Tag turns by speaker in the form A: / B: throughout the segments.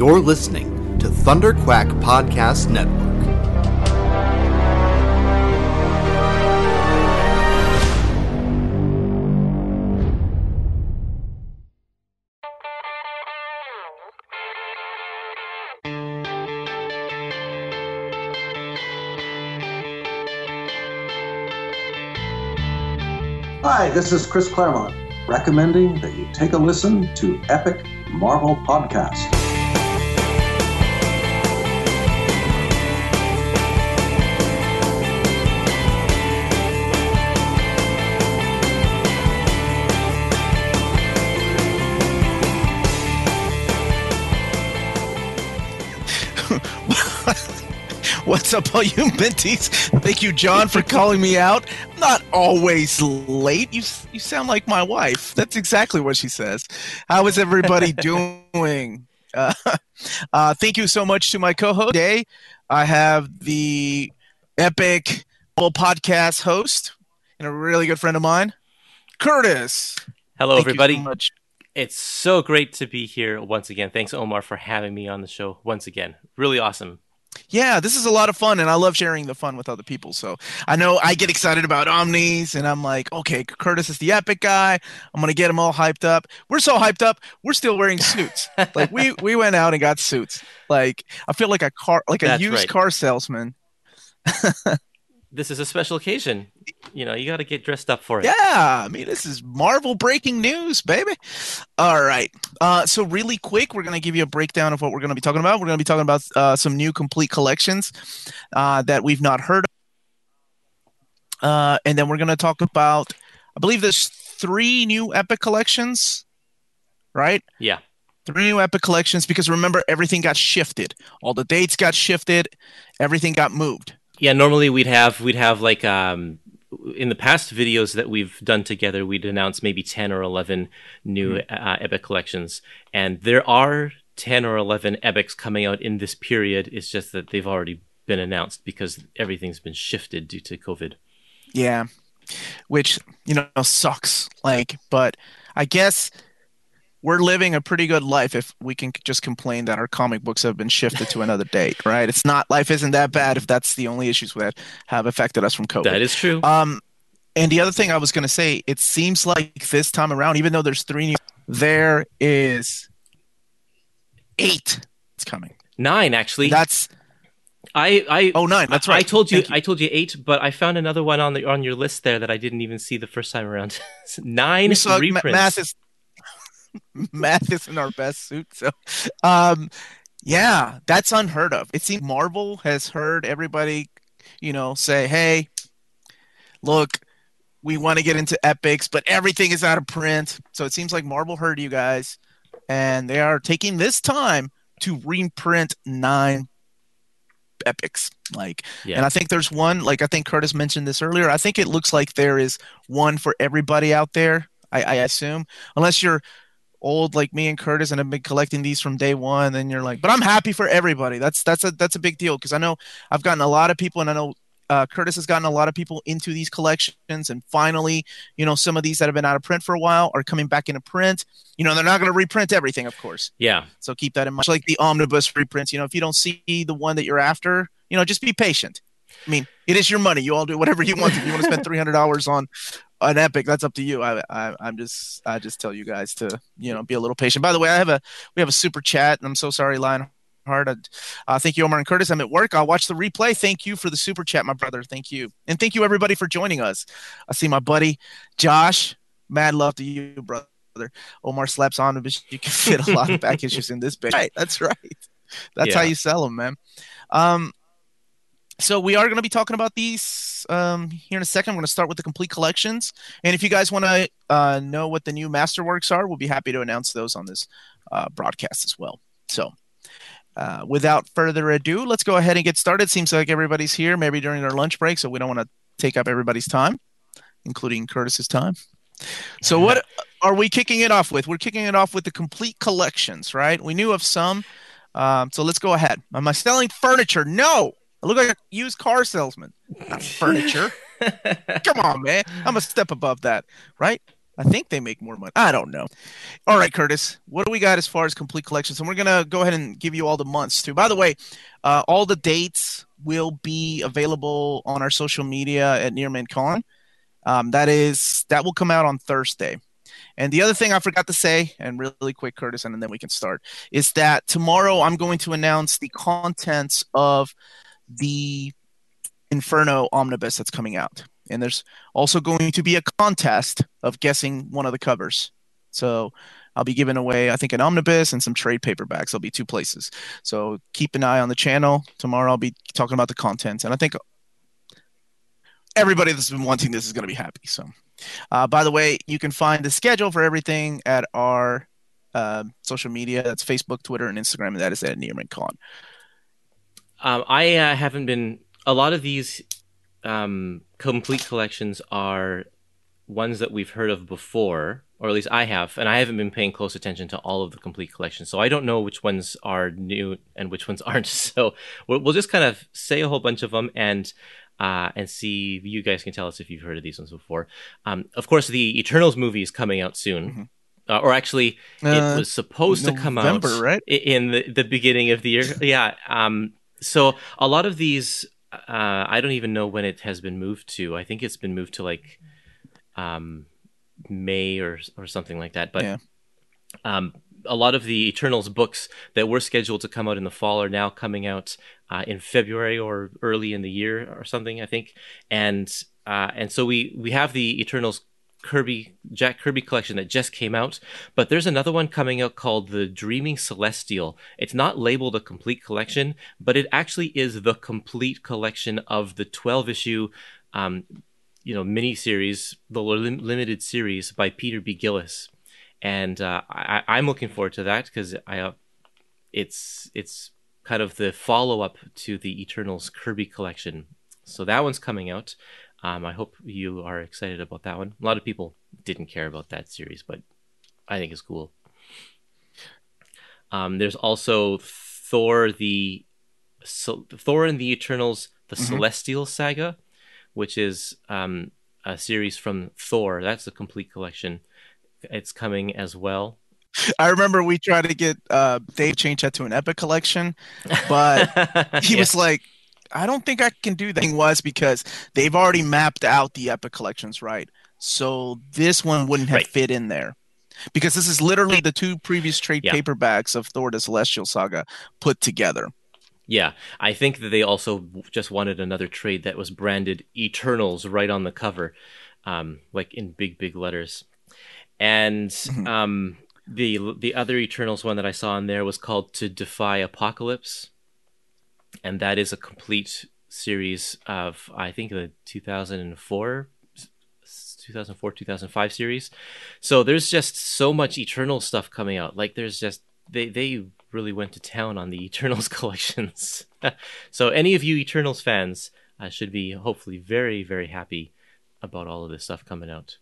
A: You're listening to Thunder Quack Podcast Network.
B: Hi, this is Chris Claremont, recommending that you take a listen to Epic Marvel Podcast.
C: What's up, all you minties? Thank you, John, for calling me out. I'm not always late. You you sound like my wife. That's exactly what she says. How is everybody doing? Uh, uh, thank you so much to my co-host today. I have the epic podcast host and a really good friend of mine, Kurtis.
D: Hello,
C: Thank you
D: everybody.
C: so much.
D: It's so great to be here once again. Thanks, Omar, for having me on the show once again. Really awesome.
C: Yeah, this is a lot of fun, and I love sharing the fun with other people. So I know I get excited about Omnis, and I'm like, okay, Kurtis is the epic guy. I'm gonna get him all hyped up. We're so hyped up, we're still wearing suits. like we we went out and got suits. Like I feel like a car, like a
D: That's
C: used
D: right.
C: car salesman.
D: This is a special occasion. You know, you got to get dressed up for it.
C: Yeah, I mean this is Marvel breaking news, baby. All right, uh, so really quick, we're gonna give you a breakdown of what we're gonna be talking about. We're gonna be talking about uh, some new complete collections uh, that we've not heard of, uh, and then we're gonna talk about. I believe there's three new Epic collections, right?
D: Yeah.
C: Three new Epic collections because remember everything got shifted. All the dates got shifted. Everything got moved.
D: Yeah, normally we'd have we'd have like um in the past videos that we've done together, we'd announce maybe 10 or 11 new uh, epic collections. And there are 10 or 11 epics coming out in this period. It's just that they've already been announced because everything's been shifted due to COVID.
C: Yeah. Which, you know, sucks. Like, but I guess we're living a pretty good life if we can just complain that our comic books have been shifted to another date, right? It's not life isn't that bad if that's the only issues that have affected us from COVID.
D: That is true.
C: Um, and the other thing I was going to say, it seems like this time around, even though there's three new, there is eight. It's coming.
D: Nine, actually.
C: That's
D: I, I
C: oh nine. That's right.
D: I told you,
C: you.
D: I told you eight, but I found another one on the on your list there that I didn't even see the first time around. Nine reprints.
C: math isn't our best suit so um yeah that's unheard of. It seems marvel has heard everybody you know say hey look we want to get into epics but everything is out of print. So it seems like marvel heard you guys and they are taking this time to reprint nine epics. Like
D: Yeah.
C: and i think there's one like i think kurtis mentioned this earlier i think it looks like there is one for everybody out there i, I assume. Unless you're old like me and kurtis and I've been collecting these from day one then you're like but i'm happy for everybody that's that's a that's a big deal because i know i've gotten a lot of people and i know uh, Kurtis has gotten a lot of people into these collections, and finally, you know, some of these that have been out of print for a while are coming back into print. You know, they're not going to reprint everything, of course.
D: yeah.
C: So keep that in mind. Like the omnibus reprints, you know, if you don't see the one that you're after, you know, just be patient. I mean, it is your money. You all do whatever you want. If you want to spend three hundred dollars on an epic, that's up to you. I, I, I'm just, I just tell you guys to, you know, be a little patient. By the way, I have a, we have a super chat, and I'm so sorry, Lionheart. Uh, thank you, Omar and Kurtis. I'm at work. I'll watch the replay. Thank you for the super chat, my brother. Thank you, and thank you everybody for joining us. I see my buddy Josh. Mad love to you, brother. Omar slaps on, but you can fit a lot of back issues in this bitch. Right, that's right. That's how you sell them, man. Um, so we are going to be talking about these um, here in a second. I'm going to start with the complete collections, and if you guys want to uh, know what the new masterworks are, we'll be happy to announce those on this uh, broadcast as well. So. Uh, without further ado, let's go ahead and get started. Seems like everybody's here, maybe during their lunch break, so we don't want to take up everybody's time, including Kurtis's time. So, what are we kicking it off with? We're kicking it off with the complete collections, right? We knew of some, um, so let's go ahead. Am I selling furniture? No, I look like a used car salesman. Not furniture. Come on, man. I'm a step above that, right? I think they make more money. I don't know. All right, Kurtis, what do we got as far as complete collections? And we're gonna go ahead and give you all the months too. By the way, uh, all the dates will be available on our social media at Near Con. Um, that is that will come out on Thursday. And the other thing I forgot to say, and really quick, Kurtis, and then we can start, is that tomorrow I'm going to announce the contents of the Inferno omnibus that's coming out. And there's also going to be a contest of guessing one of the covers. So I'll be giving away, I think, an omnibus and some trade paperbacks. There'll be two places. So keep an eye on the channel. Tomorrow I'll be talking about the content. And I think everybody that's been wanting this is going to be happy. So, uh, by the way, you can find the schedule for everything at our uh, social media. That's Facebook, Twitter, and Instagram. And that is at NearMintCon.
D: Um, I uh, haven't been. A lot of these um, complete collections are ones that we've heard of before, or at least I have, and I haven't been paying close attention to all of the complete collections, so I don't know which ones are new and which ones aren't. So we'll, we'll just kind of say a whole bunch of them and. Uh, and see you guys can tell us if you've heard of these ones before. Um, of course, the Eternals movie is coming out soon. Mm-hmm. Uh, or actually, it uh, was supposed November, to come out
C: right?
D: in the, the beginning of the year. yeah. Um, so a lot of these uh, I don't even know when it has been moved to. I think it's been moved to like um, May or or something like that. But
C: yeah.
D: um, a lot of the Eternals books that were scheduled to come out in the fall are now coming out uh, in February or early in the year or something. I think, and uh, and so we we have the Eternals Kirby Jack Kirby collection that just came out, but there's another one coming out called the Dreaming Celestial. It's not labeled a complete collection, but it actually is the complete collection of the 12 issue, um, you know, mini series, the lim- limited series by Peter B. Gillis, and uh, I- am looking forward to that because I, uh, it's it's kind of the follow up to the Eternals Kirby collection. So that one's coming out. Um, I hope you are excited about that one. A lot of people didn't care about that series, but I think it's cool. Um, there's also Thor the so, Thor and the Eternals, the mm-hmm. Celestial Saga, which is um, a series from Thor. That's a complete collection. It's coming as well.
C: I remember we tried to get uh, Dave change that to an epic collection, but he yeah. was like, I don't think I can do that. Thing was because they've already mapped out the epic collections, right? So this one wouldn't have right. fit in there because this is literally the two previous trade yeah. paperbacks of Thor: The Celestial Saga put together.
D: Yeah, I think that they also just wanted another trade that was branded Eternals right on the cover, um, like in big big letters. And mm-hmm. um, the the other Eternals one that I saw in there was called To Defy Apocalypse and that is a complete series of I think the 2004 2004 2005 series. So there's just so much eternal stuff coming out. Like there's just they they really went to town on the eternals collections. So any of you eternals fans uh, should be hopefully very very happy about all of this stuff coming out.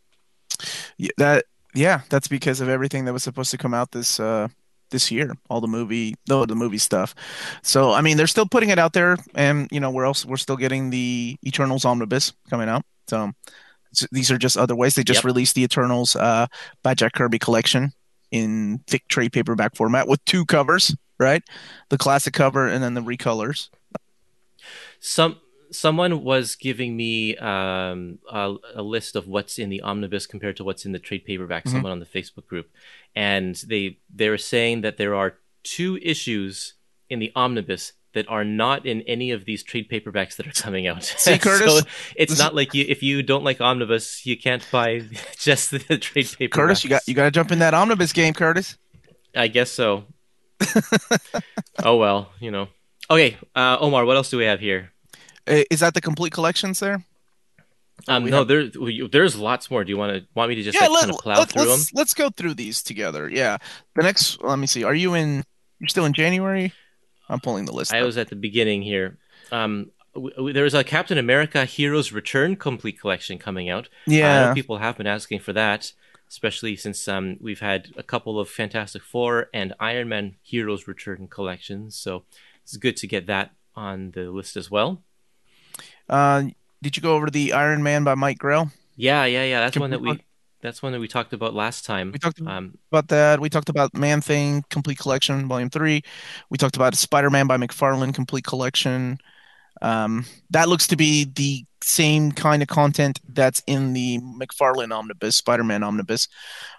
C: Yeah, that yeah that's because of everything that was supposed to come out this uh this year, all the movie, the, the movie stuff. So I mean, they're still putting it out there, and you know, we're also we're still getting the Eternals omnibus coming out. So, so these are just other ways. They just yep. released the Eternals uh, by Jack Kirby collection in thick trade paperback format with two covers, right? The classic cover and then the recolors.
D: Some someone was giving me um, a, a, list of what's in the omnibus compared to what's in the trade paperback. Mm-hmm. Someone on the Facebook group, and they they were saying that there are two issues in the omnibus that are not in any of these trade paperbacks that are coming out.
C: See, Kurtis,
D: so it's not like you if you don't like omnibus, you can't buy just the trade paperback.
C: Kurtis, you got you got to jump in that omnibus game, Kurtis.
D: I guess so. oh well, you know. Okay, uh, Omar, what else do we have here?
C: Is that the complete collections there?
D: Um, no, have... there, there's lots more. Do you want to want me to just yeah, like, let, kind of plow
C: let,
D: through
C: let's,
D: them?
C: Let's go through these together. Yeah. The next, let me see. Are you in? You're still in January. I'm pulling the list.
D: I up. was at the beginning here. Um, w- w- there was a Captain America Heroes Return complete collection coming out.
C: Yeah,
D: people have been asking for that, especially since um, we've had a couple of Fantastic Four and Iron Man Heroes Return collections. So it's good to get that on the list as well.
C: Uh, did you go over to the Iron Man by Mike Grell?
D: Yeah, yeah, yeah. That's one that we That's one that we talked about last time.
C: We talked
D: Um,
C: about that. We talked about Man Thing Complete Collection Volume Three. We talked about Spider Man by McFarlane Complete Collection. Um, that looks to be the same kind of content that's in the McFarlane Omnibus, Spider Man Omnibus.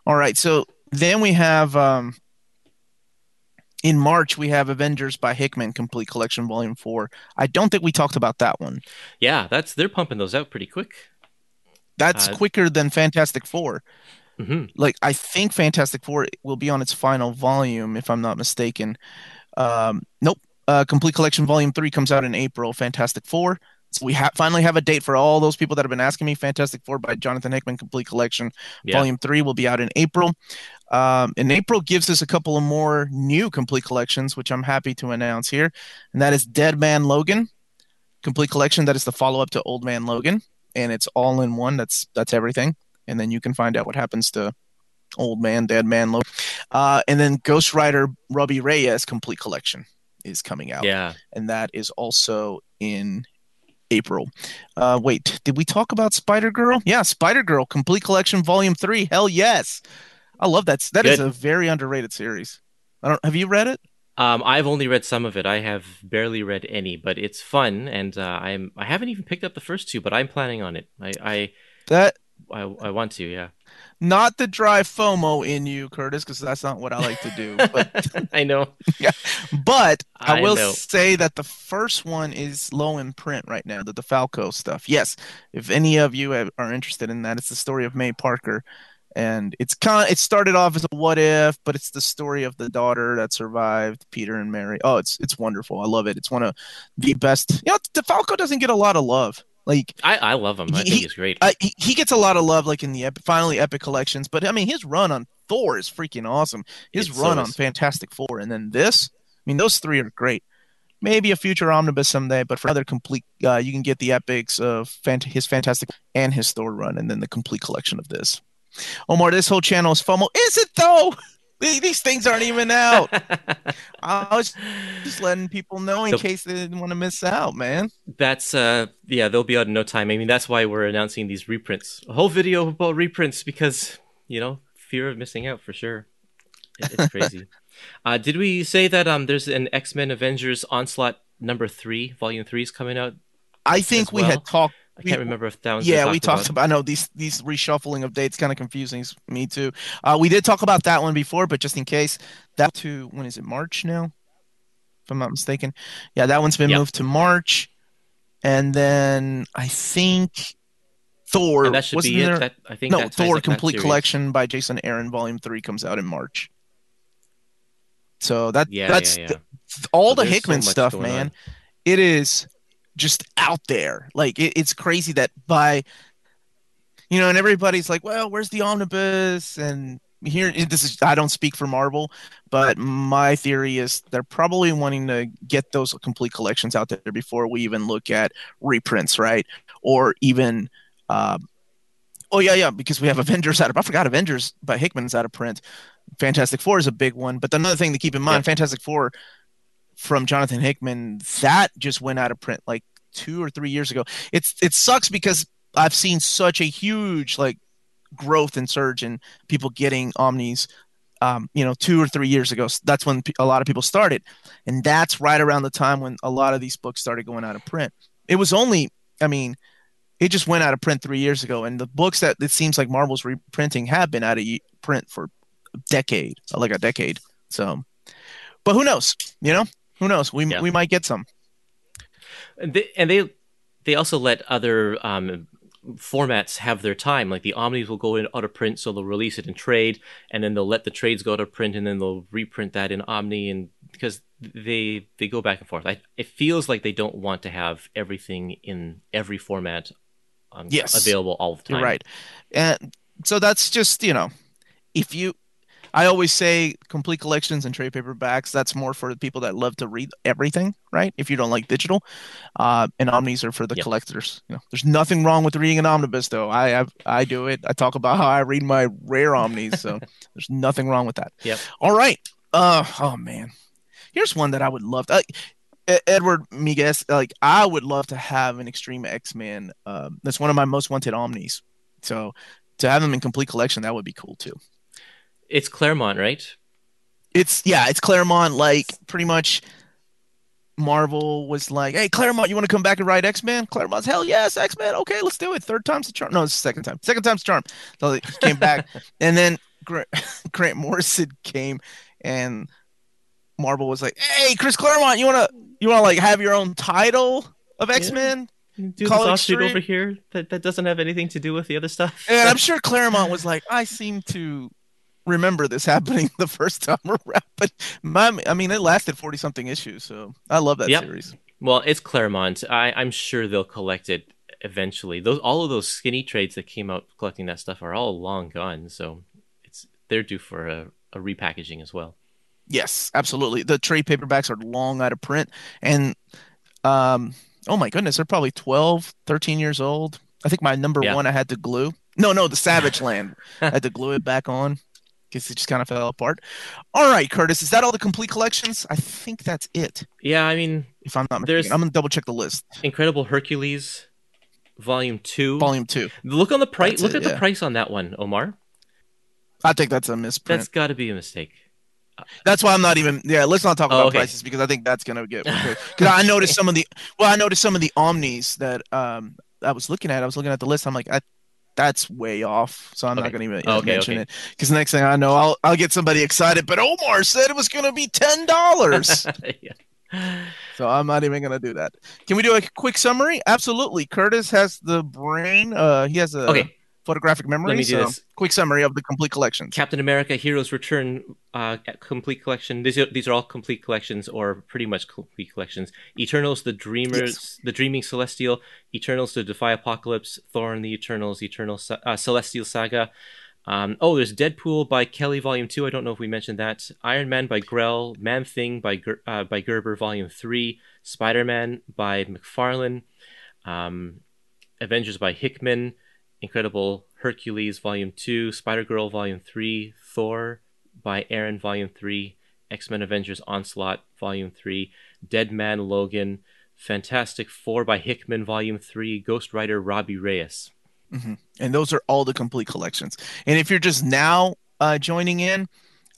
C: All right, so then we have um, in March we have Avengers by Hickman Complete Collection Volume Four. I don't think we talked about that one.
D: yeah, that's they're pumping those out pretty quick.
C: That's
D: Uh,
C: quicker than Fantastic Four.
D: hmm
C: like I think Fantastic Four will be on its final volume, if I'm not mistaken. Um, nope. Uh, Complete Collection Volume Three comes out in April. Fantastic Four. So we ha- finally have a date for all those people that have been asking me. Fantastic Four by Jonathan Hickman Complete Collection
D: Yeah.
C: Volume Three will be out in April. Um, and April gives us a couple of more new complete collections, which I'm happy to announce here, and that is Dead Man Logan Complete Collection. That is the follow up to Old Man Logan, and it's all in one. That's that's everything and then you can find out what happens to old man, dead man. Logan, Uh, and then Ghost Rider Robbie Reyes complete collection is coming out,
D: Yeah.
C: and that is also in April. Uh, wait, did we talk about Spider Girl? Yeah, Spider Girl complete collection volume three. Hell yes, I love that. That is
D: Good.
C: a very underrated series. I don't. Have you read it?
D: Um, I've only read some of it. I have barely read any, but it's fun, and uh, I'm I haven't even picked up the first two, but I'm planning on it. I I
C: That
D: I, I want to, yeah.
C: Not the dry FOMO in you, Kurtis, because that's not what I like to do. But
D: I know.
C: But I,
D: I
C: will
D: know.
C: say that the first one is low in print right now, the DeFalco stuff. Yes, if any of you have, are interested in that, it's the story of May Parker, and it's kind. It started off as a what if, but it's the story of the daughter that survived Peter and Mary. Oh, it's it's wonderful. I love it. It's one of the best. You know, DeFalco doesn't get a lot of love. Like
D: I, I love him. I
C: He-
D: think he's great.
C: uh, he, he gets a lot of love, like in the epic, finally epic collections. But I mean, his run on Thor is freaking awesome. His
D: It so
C: run on. Fantastic Four, and then this. I mean, those three are great. Maybe a future omnibus someday, but for other complete, uh, you can get the epics of fant- his Fantastic and his Thor run, and then the complete collection of this. Omar, this whole channel is FOMO. Is it though? These things aren't even out. I was just letting people know in
D: The-
C: case they didn't want to miss out, man.
D: That's uh yeah, they'll be out in no time. I mean, that's why we're announcing these reprints. A whole video about reprints because you know fear of missing out for sure. It's crazy. uh, did we say that um there's an X Men Avengers Onslaught number three, volume three is coming out?
C: I think
D: As
C: we had talked.
D: I can't remember if that was
C: Yeah, we talked about. I know these these reshuffling of dates kind of confusing me too. Uh, we did talk about that one before, but just in case, that to when is it March now? If I'm not mistaken. Yeah, that one's been
D: Yep.
C: moved to March, and then I think Thor.
D: And that should
C: wasn't
D: be
C: there?
D: it. That, I think
C: no,
D: that
C: Thor Complete. Collection by Jason Aaron, Volume Three comes out in March. So that
D: Yeah,
C: that's
D: yeah, yeah.
C: the- all
D: So
C: the
D: there's so
C: Hickman stuff, man.
D: on.
C: It is just out there. Like it, it's crazy that by you know, and everybody's like, "Well, where's the omnibus?" And here, this is I don't speak for Marvel, but my theory is they're probably wanting to get those complete collections out there before we even look at reprints, right? Or even, uh, oh yeah, yeah, because we have Avengers out of I forgot Avengers by Hickman's out of print. Fantastic Four is a big one, but another thing to keep in mind,
D: Yep.
C: Fantastic Four from Jonathan Hickman that just went out of print like two or three years ago. It's it sucks because I've seen such a huge like growth and surge in people getting omnis. Um, you know, two or three years ago, that's when a lot of people started, and that's right around the time when a lot of these books started going out of print. It was only, I mean, it just went out of print three years ago, and the books that it seems like Marvel's reprinting have been out of print for a decade, like a decade. So, but who knows? You know, who knows? We
D: Yeah.
C: we might get some.
D: And they, and they they also let other um, formats have their time. Like the omnis will go in out of print, so they'll release it in trade, and then they'll let the trades go out of print, and then they'll reprint that in omni, and because they they go back and forth. I, it feels like they don't want to have everything in every format um,
C: Yes.
D: available all the time.
C: You're right. And so that's just, you know, if you I always say complete collections and trade paperbacks, that's more for the people that love to read everything, right? If you don't like digital. Uh and omnis are for the
D: Yep.
C: collectors. You know, there's nothing wrong with reading an omnibus though. I have I do it. I talk about how I read my rare omnis, so there's nothing wrong with that.
D: Yep.
C: All right. Uh oh man. Here's one that I would love to E- Edward Miguez, like I would love to have an Extreme X-Men. Um, that's one of my most wanted omnis. So to have them in complete collection, that would be cool too.
D: It's Claremont, right?
C: It's yeah, it's Claremont. Like pretty much, Marvel was like, "Hey, Claremont, you want to come back and write X Men?" Claremont's hell yes, X Men. Okay, let's do it. Third time's the charm. No, it's the second time. Second time's charm. So he came back, and then Grant, Grant Morrison came, and Marvel was like, "Hey, Chris Claremont, you wanna you wanna like have your own title of X Men?"
D: Do
C: Call
D: this
C: it
D: offshoot over here that, that doesn't have anything to do with the other stuff.
C: And I'm sure Claremont was like, "I seem to." Remember this happening the first time around, but my, I mean, it lasted forty something issues, so I love that
D: Yep.
C: series.
D: Well, it's Claremont. I, I'm sure they'll collect it eventually. Those all of those skinny trades that came out collecting that stuff are all long gone. So it's they're due for a, a repackaging as well.
C: Yes, absolutely. The trade paperbacks are long out of print. And um, oh my goodness, they're probably 12, 13 years old. I think my number
D: Yeah.
C: one I had to glue. No, no, the Savage Land. I had to glue it back on because it just kind of fell apart. All right, Kurtis, is that all the complete collections? I think that's it.
D: Yeah, I mean,
C: If I'm not mistaken, I'm gonna double check the list.
D: Incredible Hercules, Volume Two.
C: Volume two.
D: Look on the price. Look
C: it,
D: at the price on that one, Omar.
C: I think that's a misprint.
D: That's got to be a mistake.
C: That's why I'm not even. Yeah, let's not talk
D: Oh,
C: about
D: okay.
C: prices because I think that's gonna get. Because I noticed some of the. Well, I noticed some of the omnis that um I was looking at. I was looking at the list. I'm like, I, that's way off. So I'm
D: Okay.
C: not gonna even
D: Oh, okay,
C: mention
D: okay.
C: it. Because next thing I know, I'll I'll get somebody excited. But Omar said it was gonna be ten dollars.
D: yeah.
C: so I'm not even gonna do that. Can we do a quick summary? Absolutely. Kurtis has the brain. Uh, he has a
D: Okay.
C: Photographic memory.
D: Let me do
C: so
D: this.
C: quick summary of the complete collection:
D: Captain America: Heroes Return uh, complete collection. These are, these are all complete collections, or pretty much complete collections. Eternals: The Dreamers, The Dreaming Celestial. Eternals: The Defy Apocalypse. Thor and the Eternals. Eternal uh, Celestial Saga. Um, oh, there's Deadpool by Kelly, Volume Two. I don't know if we mentioned that. Iron Man by Grell. Man Thing by Ger- uh, by Gerber, Volume Three. Spider Man by McFarlane. Um, Avengers by Hickman. Incredible Hercules Volume 2, Spider Girl Volume 3, Thor by Aaron Volume 3, X Men Avengers Onslaught Volume 3, Dead Man Logan, Fantastic Four by Hickman Volume 3, Ghost Rider Robbie Reyes.
C: and those are all the complete collections. And if you're just now uh, joining in,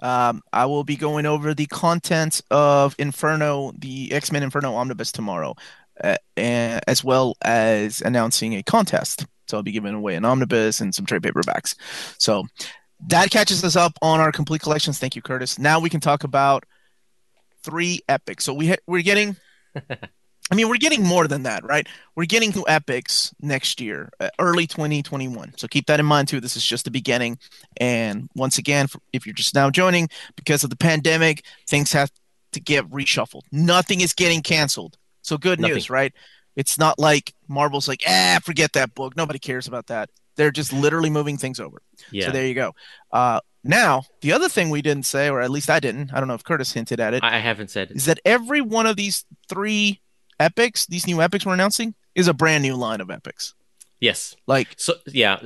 C: um, I will be going over the contents of Inferno, the X Men Inferno Omnibus tomorrow, uh, as well as announcing a contest. So I'll be giving away an omnibus and some trade paperbacks. So that catches us up on our complete collections. Thank you, Kurtis. Now we can talk about three epics. So we ha- we're getting. I mean, we're getting more than that, right? We're getting to epics next year, uh, early 2021. So keep that in mind too. This is just the beginning. And once again, if you're just now joining, because of the pandemic, things have to get reshuffled. Nothing is getting canceled. So good
D: Nothing.
C: news, right? It's not like Marvel's like, ah, forget that book. Nobody cares about that. They're just literally moving things over.
D: Yeah.
C: So there you go. Uh, now, the other thing we didn't say, or at least I didn't, I don't know if Kurtis hinted at it,
D: I I haven't said
C: is that every one of these three epics, these new epics we're announcing, is a brand new line of epics.
D: yes.
C: Like
D: So, yeah,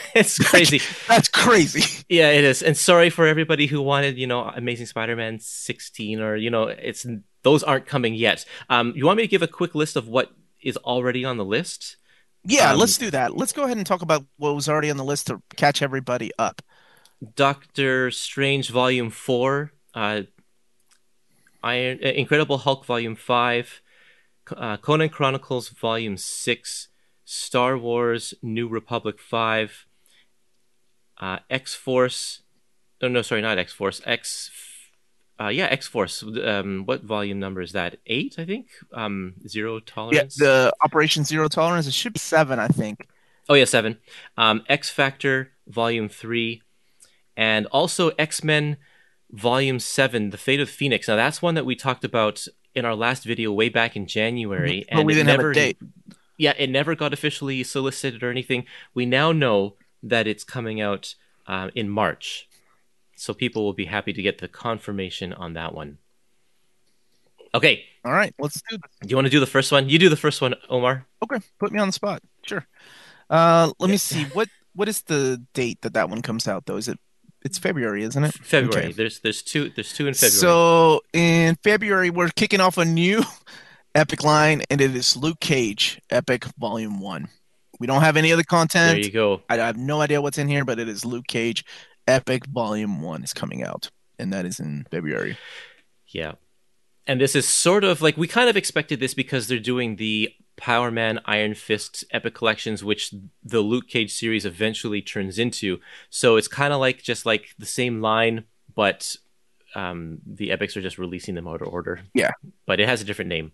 D: it's crazy.
C: that's crazy.
D: Yeah, it is. And sorry for everybody who wanted, you know, Amazing Spider-Man 16 or, you know, it's those aren't coming yet. Um, you want me to give a quick list of what is already on the list?
C: Yeah,
D: Um,
C: let's do that. Let's go ahead and talk about what was already on the list to catch everybody up.
D: Doctor Strange Volume 4, uh, Iron, uh, Incredible Hulk Volume 5, uh, Conan Chronicles Volume 6, Star Wars New Republic 5, uh, X Force. Oh, no, sorry, not X Force. X. Uh, yeah, X Force. Um, what volume number is that? Eight, I think. Um, zero
C: Yeah, the Operation Zero Tolerance. It should be seven, I think.
D: Oh yeah, seven. Um, X Factor Volume Three, and also X Men Volume Seven: The Fate of Phoenix. Now that's one that we talked about in our last video way back in January,
C: But we
D: it
C: didn't have a
D: never,
C: date.
D: Yeah, it never got officially solicited or anything. We now know that it's coming out uh, in March, so people will be happy to get the confirmation on that one. Okay,
C: All right, let's do this.
D: do you want to do the first one? You do the first one, Omar.
C: Okay, put me on the spot. Sure. Uh, let me see. What what is the date that that one comes out though? Is it? It's February, isn't it?
D: February.
C: Okay.
D: There's there's two there's two in February.
C: So in February, we're kicking off a new Epic line, and it is Luke Cage Epic Volume One. We don't have any other content.
D: There you go.
C: I, I have no idea what's in here, but it is Luke Cage Epic Volume One is coming out, and that is in February.
D: Yeah. And this is sort of like we kind of expected this because they're doing the Power Man Iron Fist epic collections, which the Luke Cage series eventually turns into. So it's kind of like just like the same line, but um, the epics are just releasing them out of order.
C: Yeah.
D: But it has a different name.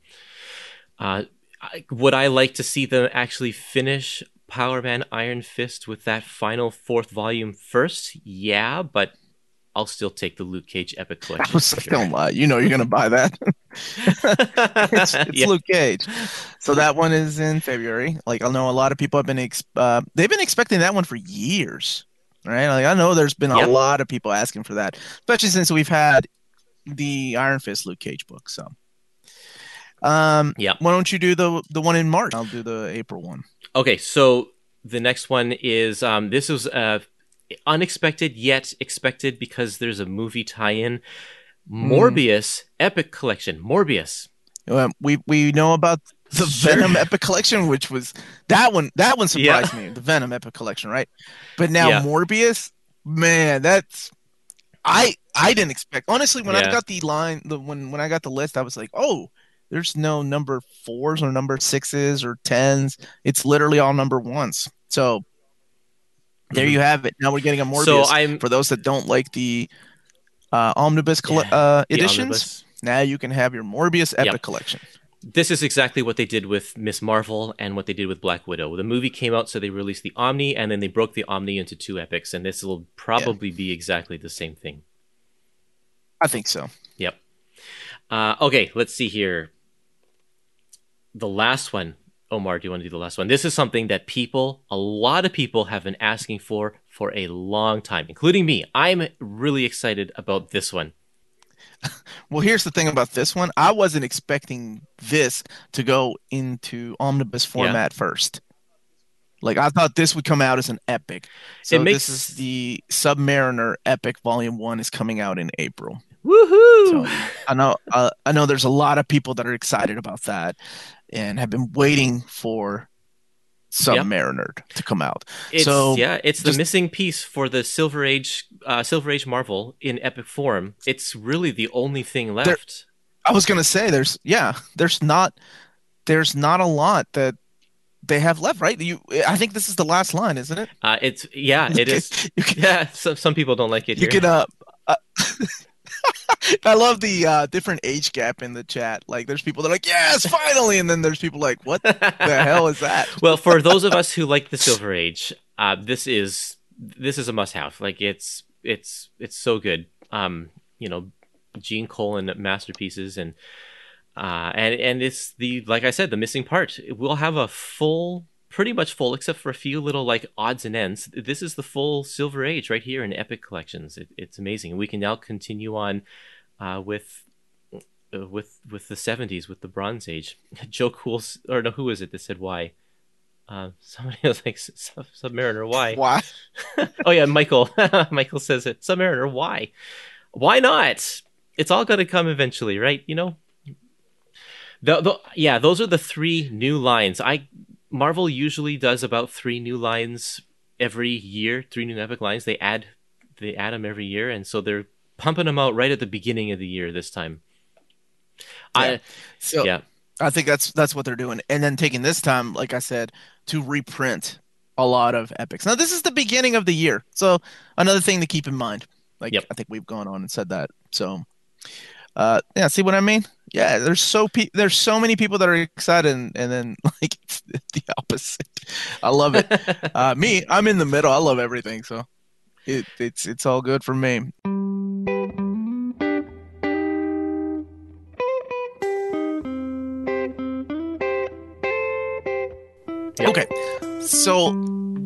D: Uh, I, would I like to see them actually finish Power Man Iron Fist with that final fourth volume first? Yeah, but I'll still take the Luke Cage epic
C: I
D: collection.
C: was like,
D: sure.
C: don't lie. You know you're gonna buy that. it's it's
D: Yeah.
C: Luke Cage. So that one is in February. Like I know a lot of people have been ex- uh, they've been expecting that one for years, right? Like I know there's been a lot of people asking for that, especially since we've had the Iron Fist Luke Cage book. So, um,
D: Yep.
C: why don't you do the the one in March? I'll do the April one.
D: Okay, so the next one is um, this was uh, unexpected yet expected because there's a movie tie-in.
C: Hmm.
D: Morbius Epic Collection. Morbius.
C: Um, we we know about the
D: Sure.
C: Venom Epic Collection, which was that one. That one
D: Yeah.
C: surprised me. The Venom Epic Collection, right? But now
D: Yeah.
C: Morbius, man, that's I I didn't expect. Honestly, when I got the line, the when when I got the list, I was like, oh, there's no number fours or number sixes or tens. It's literally all number ones. So there
D: Mhm.
C: you have it. Now we're getting a Morbius.
D: So I'm
C: For those that don't like the uh, omnibus
D: Yeah,
C: uh, editions,
D: omnibus.
C: now you can have your Morbius Epic
D: Yep.
C: Collection.
D: This is exactly what they did with Miss Marvel and what they did with Black Widow. The movie came out, so they released the Omni, and then they broke the Omni into two epics, and this will probably be exactly the same thing.
C: I think so.
D: Yep. Uh, okay, let's see here. The last one. Omar, do you want to do the last one? This is something that people, a lot of people, have been asking for for a long time, including me. I'm really excited about this one.
C: Well, here's the thing about this one. I wasn't expecting this to go into omnibus format first. Like I thought this would come out as an epic. So
D: It makes-
C: this is the Submariner Epic Volume One is coming out in April.
D: Woohoo!
C: So I know uh, I know there's a lot of people that are excited about that and have been waiting for Submariner to come out.
D: It's
C: So,
D: yeah, it's the missing piece for the Silver Age, uh, Silver Age Marvel in epic form. It's really the only thing left.
C: I was gonna say there's yeah there's not there's not a lot that they have left right you I think this is the last line isn't it
D: Uh, it's yeah, it is.
C: can,
D: Yeah, some some people don't like it.
C: you
D: here.
C: can uh, uh I love the uh, different age gap in the chat like there's people that are like yes finally and then there's people like what the hell is that
D: well, for those of us who like the Silver Age, uh, this is this is a must-have. Like it's it's it's so good. Um, you know, Gene Colan masterpieces, and uh, and and it's the like I said, the missing part. We'll have a full, pretty much full, except for a few little like odds and ends. This is the full Silver Age right here in Epic Collections. It, it's amazing. We can now continue on uh, with. uh, With with the seventies, with the Bronze Age, Joe Cool, or no, who was it that said why? Uh, somebody was like Sub- Submariner, why?
C: why
D: oh yeah, Michael. Michael says it. Submariner, why? Why not? It's all going to come eventually, right? You know. The, the, yeah, those are the three new lines. I Marvel usually does about three new lines every year. Three new epic lines. They add they add them every year, and so they're pumping them out right at the beginning of the year this time. I
C: so
D: yeah.
C: I think that's that's what they're doing and then taking this time like I said to reprint a lot of epics now this is the beginning of the year so another thing to keep in mind like
D: Yep.
C: I think we've gone on and said that so uh yeah see what I mean yeah there's so pe- there's so many people that are excited and, and then like the opposite I love it uh me I'm in the middle I love everything so it, it's it's all good for me
D: Yep.
C: Okay, so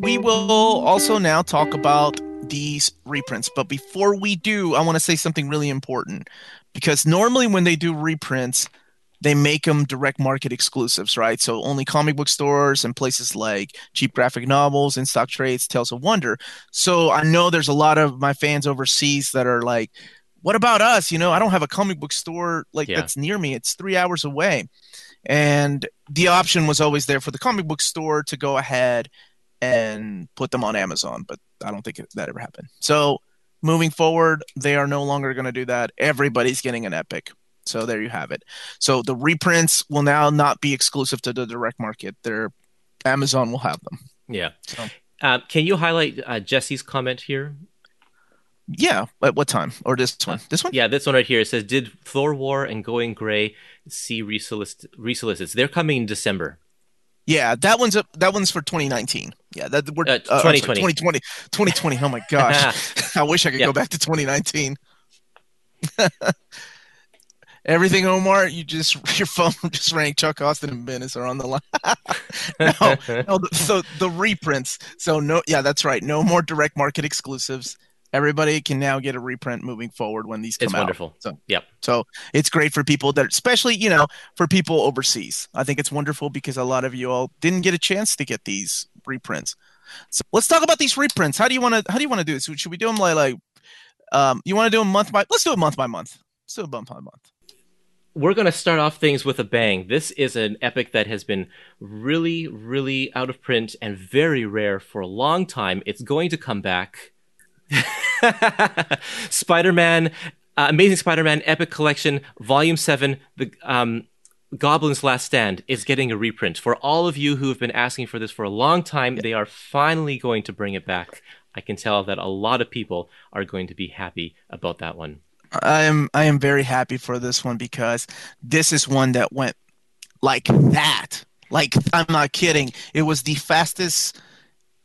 C: we will also now talk about these reprints. But before we do, I want to say something really important because normally when they do reprints, they make them direct market exclusives, right? So only comic book stores and places like cheap graphic novels, in stock trades, Tales of Wonder. So I know there's a lot of my fans overseas that are like, what about us? You know, I don't have a comic book store like
D: Yeah.
C: that's near me. It's three hours away. And the option was always there for the comic book store to go ahead and put them on Amazon, but I don't think that ever happened. So moving forward, they are no longer going to do that. Everybody's getting an Epic. So there you have it. So the reprints will now not be exclusive to the direct market. They're Amazon will have them.
D: Yeah.
C: So-
D: Uh, can you highlight uh, Jesse's comment here?
C: Yeah. At what time? Or this one? This one?
D: Yeah, this one right here. It says, "Did Thor War and Going Gray see resolicit- resolicits? They're coming in December."
C: Yeah, that one's a, that one's for 2019. Yeah, that we're
D: Uh,
C: uh, sorry,
D: 2020.
C: 2020. 2020. Oh my gosh. I wish I could
D: Yeah.
C: go back to 2019. Everything, Omar, you just your phone just rang. Chuck Austin and Bendis are on the line. no, no. So the reprints. So no, yeah, that's right. No more direct market exclusives. Everybody can now get a reprint moving forward when these come
D: It's
C: out.
D: wonderful.
C: So
D: Yep.
C: so it's great for people that, especially you know, for people overseas. I think it's wonderful because a lot of you all didn't get a chance to get these reprints. So let's talk about these reprints. How do you want to? How do you want to do this? Should we do them like like? Um, you want to do them month by? Let's do it month by month. Let's do it month by month.
D: We're going to start off things with a bang. This is an epic that has been really, really out of print and very rare for a long time. It's going to come back. Spider-Man, uh, Amazing Spider-Man Epic Collection, Volume Seven, the um, Goblin's Last Stand is getting a reprint. For all of you who have been asking for this for a long time, they are finally going to bring it back. I can tell that a lot of people are going to be happy about that one.
C: I am I am very happy for this one because this is one that went like that. Like I'm not kidding. It was the fastest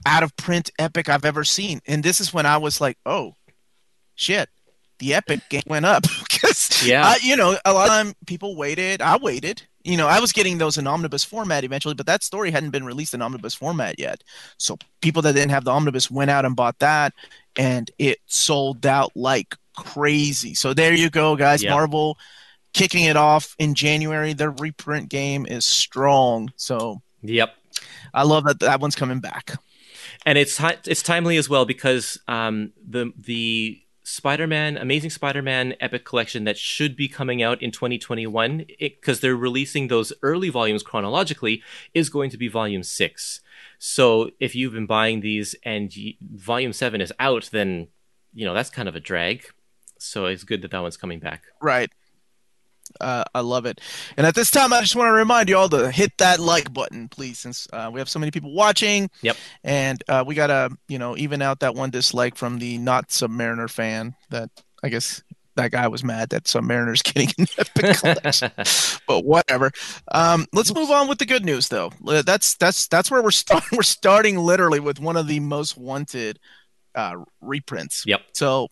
C: out of print epic I've ever seen. And this is when I was like, "Oh, shit. The epic game went up." Cuz
D: Yeah.
C: you know, a lot of time people waited. I waited. You know, I was getting those in omnibus format eventually, but that story hadn't been released in omnibus format yet. So people that didn't have the omnibus went out and bought that and it sold out like crazy. So there you go, guys.
D: Yeah.
C: Marvel kicking it off in January. Their reprint game is strong. So
D: Yep.
C: I love that that one's coming back.
D: And it's it's timely as well because um, the the Spider-Man, Amazing Spider-Man Epic Collection that should be coming out in 2021 because they're releasing those early volumes chronologically is going to be Volume Six. So if you've been buying these and Volume Seven is out, then you know that's kind of a drag. So it's good that that one's coming back.
C: Right. Uh, I love it. And at this time, I just want to remind you all to hit that like button, please, since uh, we have so many people watching.
D: Yep.
C: And uh, we gotta, you know, even out that one dislike from the not Submariner fan. That I guess that guy was mad that Submariner's getting an epic collection. but whatever. Um, let's move on with the good news, though. Uh, That's that's that's where we're starting. We're starting literally with one of the most wanted uh, reprints.
D: Yep.
C: So,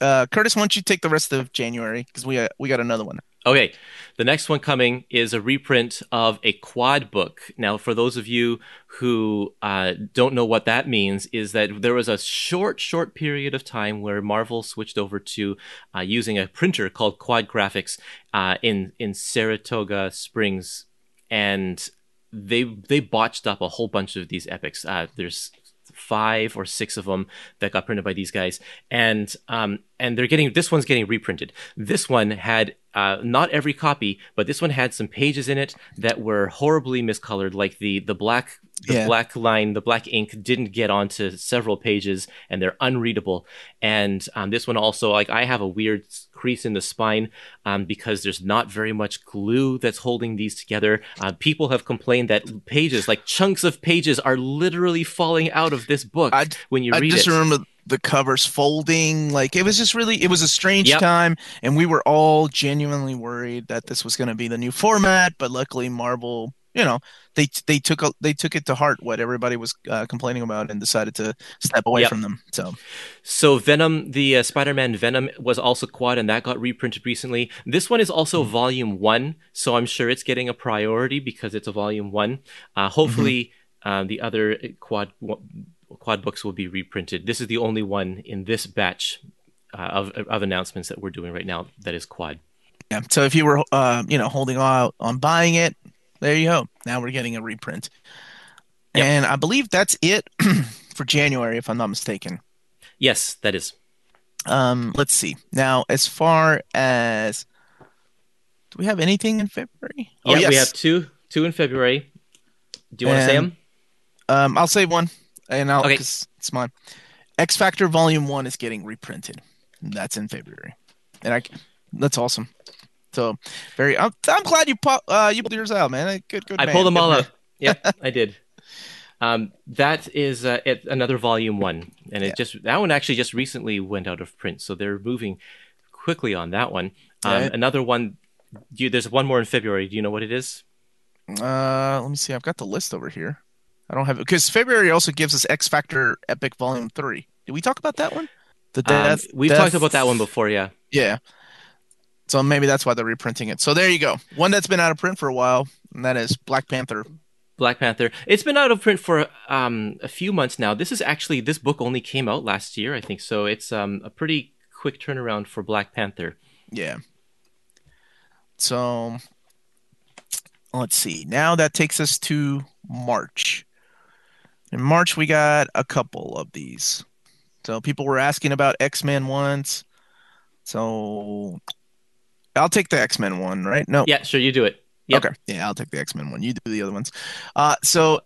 C: uh, Kurtis, why don't you take the rest of January because we uh, we got another one.
D: Okay, the next one coming is a reprint of a quad book. Now, for those of you who uh, don't know what that means, is that there was a short, short period of time where Marvel switched over to uh, using a printer called Quad Graphics uh, in in Saratoga Springs, and they they botched up a whole bunch of these epics. Uh, there's five or six of them that got printed by these guys, and um, and they're getting this one's getting reprinted. This one had uh, not every copy, but this one had some pages in it that were horribly miscolored, like the the black the
C: Yeah.
D: black line, the black ink didn't get onto several pages, and they're unreadable. And um, this one also, like I have a weird crease in the spine um, because there's not very much glue that's holding these together. Uh, people have complained that pages, like chunks of pages, are literally falling out of this book
C: I-
D: when you
C: I
D: read it.
C: I just remember the covers folding. Like it was just really, it was a strange
D: Yep.
C: time, and we were all genuinely worried that this was going to be the new format. But luckily, Marvel, you know, they they took a, they took it to heart what everybody was uh, complaining about and decided to step away
D: Yep.
C: from them. So
D: So Venom, the uh, Spider-Man Venom was also quad, and that got reprinted recently. This one is also
C: Mm-hmm.
D: Volume One, so I'm sure it's getting a priority because it's a Volume One. Uh, hopefully,
C: Mm-hmm.
D: uh, the other quad quad books will be reprinted. This is the only one in this batch uh, of of announcements that we're doing right now that is quad.
C: yeah, so if you were uh, you know holding out on buying it, there you go. Now we're getting a reprint,
D: Yep.
C: and I believe that's it for January, if I'm not mistaken.
D: Yes, that is.
C: Um, let's see. Now, as far as do we have anything in February?
D: Oh, Yeah, we have two two in February. Do you want to say them?
C: Um, I'll say one, and I'll
D: Okay.
C: it's mine. X Factor Volume One is getting reprinted. That's in February, and I that's awesome. So very, I'm, I'm glad you pop, uh, you pulled yours out, man. Good, good.
D: I
C: man.
D: pulled them
C: Good
D: all
C: man.
D: out. Yep, I did. Um, that is uh, it, another volume one, and it
C: Yeah.
D: just that one actually just recently went out of print, so they're moving quickly on that one. Um,
C: Right.
D: Another one, do you, there's one more in February. Do you know what it is?
C: Uh, let me see. I've got the list over here. I don't have it because February also gives us X Factor Epic Volume Three. Did we talk about that one? The
D: Um,
C: death.
D: we've
C: death-
D: talked about that one before, yeah.
C: Yeah. So maybe that's why they're reprinting it. So there you go. One that's been out of print for a while, and that is Black Panther.
D: Black Panther. It's been out of print for um, a few months now. This is actually this book only came out last year, I think. So it's um, a pretty quick turnaround for Black Panther.
C: Yeah. So let's see. Now that takes us to March. In March, we got a couple of these. So people were asking about X Men ones. So I'll take the X Men one, right? No.
D: Yeah, sure, you do it. Yep.
C: Okay. Yeah, I'll take the X Men one. You do the other ones. Uh, so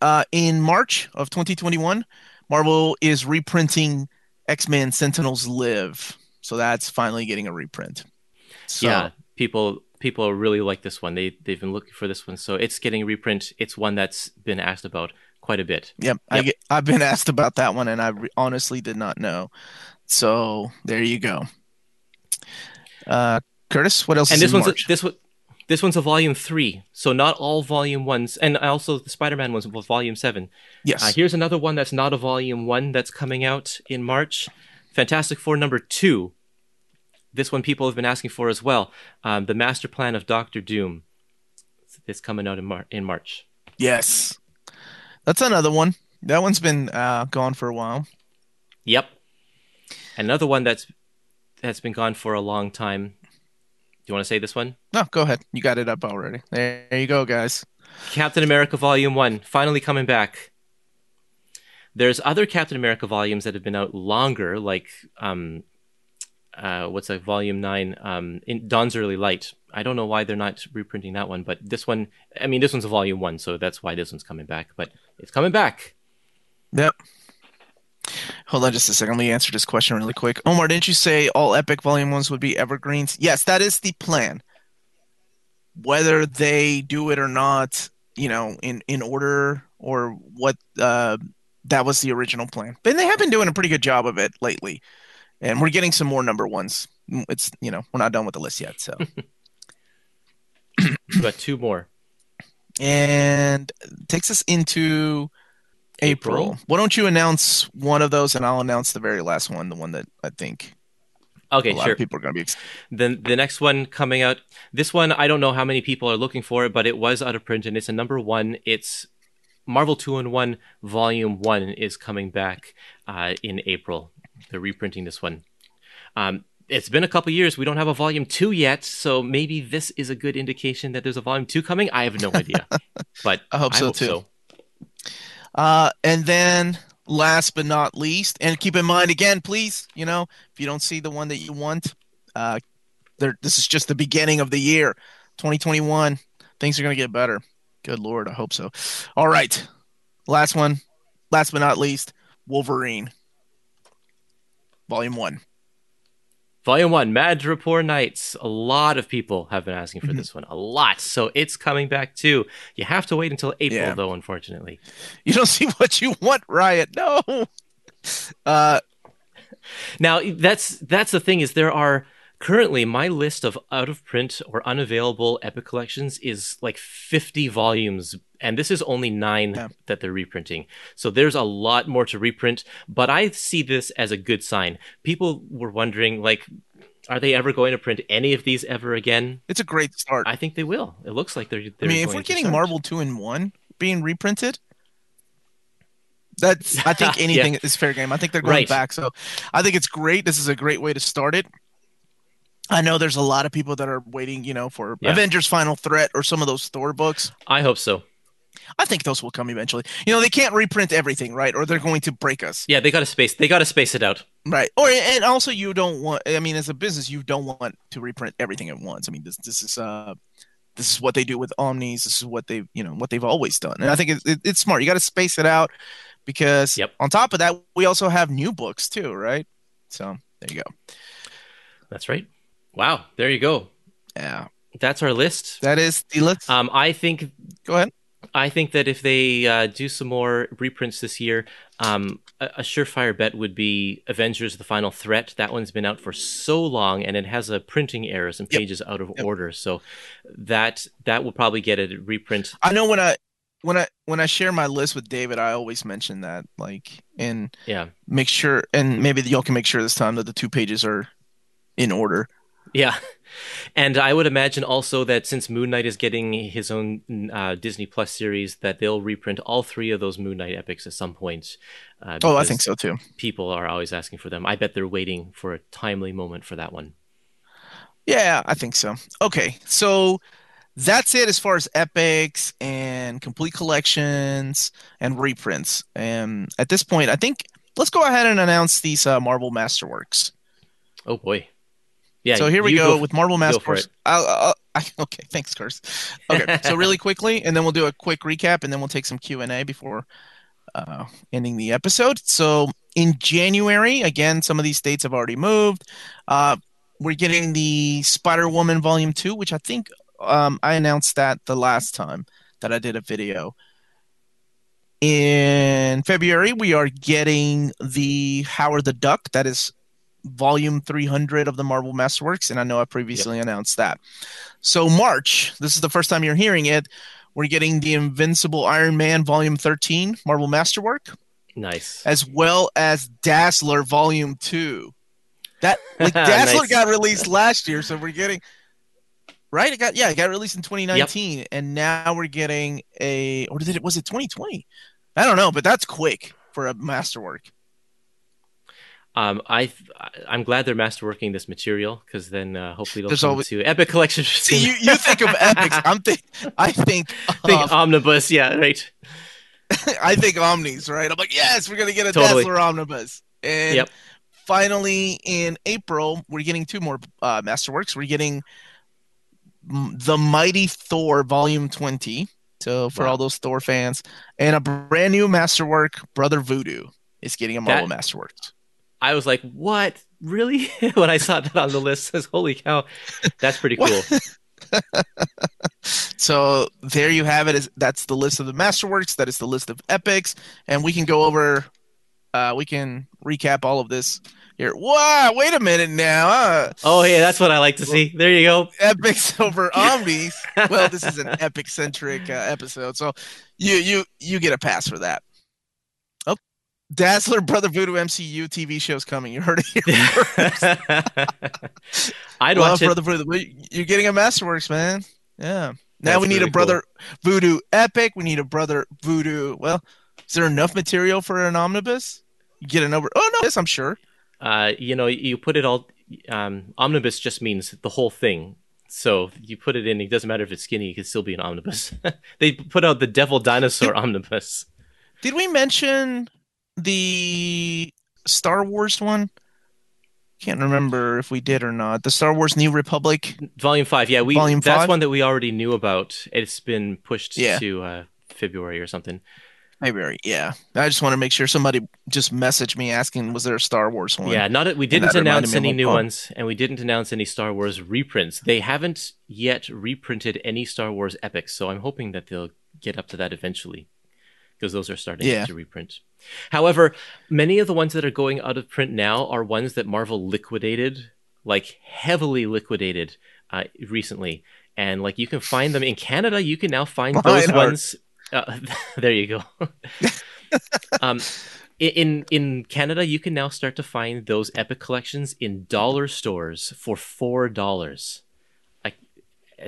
C: uh, in March of 2021, Marvel is reprinting X Men Sentinels Live. So that's finally getting a reprint. So,
D: yeah, people people really like this one. They they've been looking for this one, so it's getting a reprint. It's one that's been asked about quite a bit.
C: Yep. I
D: Yep.
C: get, I've been asked about that one, and I re- honestly did not know. So there you go. Uh, Kurtis, what else
D: and
C: is
D: this one's a, this one. This one's a volume three, so not all volume ones, and also the Spider-Man one's volume seven.
C: yes.
D: Uh, here's another one that's not a volume one that's coming out in March. Fantastic Four number two. This one people have been asking for as well. Um, the Master Plan of Doctor Doom. It's coming out in, Mar- in March.
C: yes. That's another one. That one's been uh, gone for a while.
D: Yep. Another one that's that's been gone for a long time. Do you want to say this one?
C: No, go ahead. You got it up already. There you go, guys.
D: Captain America Volume 1, finally coming back. There's other Captain America volumes that have been out longer, like, um, uh, what's that, Volume 9, um, in Dawn's Early Light. I don't know why they're not reprinting that one, but this one, I mean, this one's a Volume 1, so that's why this one's coming back, but it's coming back.
C: Yep. Hold on just a second. Let me answer this question really quick. Omar, didn't you say all Epic Volume 1s would be evergreens? Yes, that is the plan. Whether they do it or not, you know, in, in order or what, uh, that was the original plan. But they have been doing a pretty good job of it lately. And we're getting some more number ones. It's, you know, we're not done with the list yet. So,
D: We've got two more.
C: and takes us into April.
D: April.
C: Why don't you announce one of those and I'll announce the very last one, the one that I think
D: Okay,
C: a lot
D: sure.
C: of people are going to be.
D: Then the next one coming out, this one I don't know how many people are looking for it, but it was out of print and it's a number one. It's Marvel Two in One Volume One is coming back uh, in April. They're reprinting this one. Um, it's been a couple years. We don't have a Volume Two yet, so maybe this is a good indication that there's a Volume Two coming. I have no idea, but
C: I hope so, too. Uh, and then last but not least, and keep in mind again, please, you know, if you don't see the one that you want, uh, there, this is just the beginning of the year, 2021. Things are going to get better. Good Lord, I hope so. All right, last one, last but not least, Wolverine, Volume One.
D: Volume one, Madripoor Nights. A lot of people have been asking for
C: Mhm.
D: this one. A lot. So it's coming back too. You have to wait until April,
C: Yeah.
D: though, unfortunately.
C: You don't see what you want, Riot. No. Uh,
D: Now that's that's the thing is there are currently my list of out of print or unavailable Epic collections is like 50 volumes and this is only 9
C: Yeah.
D: that they're reprinting. So there's a lot more to reprint, but I see this as a good sign. People were wondering like are they ever going to print any of these ever again?
C: it's a great start.
D: I think they will. It looks like they're,
C: I
D: they're
C: mean, if we're getting
D: start.
C: Marvel two in one being reprinted, that's I think anything is fair game. I think they're going
D: Right.
C: back, so I think it's great. This is a great way to start it. I know there's a lot of people that are waiting, you know, for
D: Yeah.
C: Avengers Final Threat or some of those Thor books.
D: I hope so.
C: I think those will come eventually. You know, they can't reprint everything, right? Or they're going to break us.
D: Yeah, they got to space they got to space it out.
C: Right. Or and also you don't want I mean as a business you don't want to reprint everything at once. I mean this this is uh this is what they do with omnis. This is what they you know what they've always done. And I think it, it, it's smart. You got to space it out because
D: Yep.
C: on top of that we also have new books too, right? So there you go.
D: That's right. Wow, there you go.
C: Yeah.
D: That's our list.
C: That is the list.
D: Um, I think
C: Go ahead.
D: I think that if they uh, do some more reprints this year, um, a, a surefire bet would be Avengers: The Final Threat. That one's been out for so long, and it has a printing error, some
C: Yep.
D: pages out of
C: Yep.
D: order. So that that will probably get a reprint.
C: I know when I when I when I share my list with David, I always mention that like and
D: Yeah,
C: make sure and maybe y'all can make sure this time that the two pages are in order.
D: Yeah. And I would imagine also that since Moon Knight is getting his own uh, Disney Plus series, that they'll reprint all three of those Moon Knight epics at some point. Uh,
C: Oh, I think so too.
D: People are always asking for them. I bet they're waiting for a timely moment for that one.
C: Yeah, I think so. Okay, so that's it as far as epics and complete collections and reprints. And at this point, I think let's go ahead and announce these uh, Marvel Masterworks.
D: Oh boy. Yeah.
C: so here we
D: you
C: go, with Marvel
D: go for
C: Masterworks.
D: it.
C: I'll, I'll, I, okay, thanks, Curse. Okay, so really quickly, and then we'll do a quick recap, and then we'll take some Q and A before uh, ending the episode. So in January, again, some of these states have already moved. Uh, we're getting the Spider Woman Volume Two, which I think um, I announced that the last time that I did a video. In February, we are getting the Howard the Duck. That is volume 300 of the Marvel Masterworks, and I know I previously announced that. So, March, this is the first time you're hearing it. We're getting the Invincible Iron Man volume 13 Marvel Masterwork,
D: Nice.
C: as well as Dazzler volume 2. That like Dazzler
D: Nice.
C: got released last year, so we're getting right. It got yeah, it got released in 2019, and now we're getting a or did it was it 2020? I don't know, but that's quick for a masterwork.
D: Um, I I'm glad they're masterworking this material because then uh, hopefully it'll
C: There's
D: come
C: always-
D: to Epic Collection.
C: See, you, you think of epics. I'm think I think
D: think omnibus, yeah, right.
C: I think omnis, right? I'm like, yes, we're gonna get a
D: Totally.
C: Dazzler omnibus. And
D: Yep.
C: finally, in April, we're getting two more uh, masterworks. We're getting the Mighty Thor Volume 20. So for
D: Wow.
C: all those Thor fans, and a brand new masterwork, Brother Voodoo, is getting a Marvel Masterworks.
D: I was like, what? Really? when I saw that on the list, says, holy cow, that's pretty cool.
C: So there you have it. that's the list of the masterworks. That is the list of epics, and we can go over. Uh, we can recap all of this here. Wow! Wait a minute now. Uh,
D: oh, yeah, that's what I like to see. There you go.
C: epics over omnis. well, this is an epic centric uh, episode, so you you you get a pass for that. Dazzler Brother Voodoo MCU TV show's coming. You heard it here.
D: I'd
C: Love
D: watch it.
C: Brother Voodoo. You're getting a Masterworks, man. Yeah. Now
D: That's
C: we need
D: really
C: a Brother Voodoo Epic. We need a Brother Voodoo. Well, is there enough material for an omnibus? You get an over. Oh no, yes, I'm sure.
D: uh, you know, you put it all. Um, omnibus just means the whole thing. So you put it in. It doesn't matter if it's skinny; it can still be an omnibus. they put out the Devil Dinosaur omnibus.
C: Did we mention the Star Wars one? Can't remember if we did or not. The Star Wars New Republic.
D: Volume five. Yeah, we.
C: Volume
D: that's
C: five?
D: one that we already knew about. It's been pushed
C: Yeah.
D: to uh, February or something.
C: February. Yeah. I just want to make sure somebody just messaged me asking, was there a Star Wars one?
D: Yeah, not we didn't
C: that reminded
D: announce
C: of
D: any
C: my
D: new
C: phone.
D: ones, and we didn't announce any Star Wars reprints. They haven't yet reprinted any Star Wars epics, so I'm hoping that they'll get up to that eventually, because those are starting
C: Yeah.
D: to reprint. However, many of the ones that are going out of print now are ones that Marvel liquidated, like heavily liquidated, uh, recently, and like you can find them in Canada. You can now find those
C: Mine
D: ones. Uh, there you go. um, in in Canada, you can now start to find those epic collections in dollar stores for four dollars.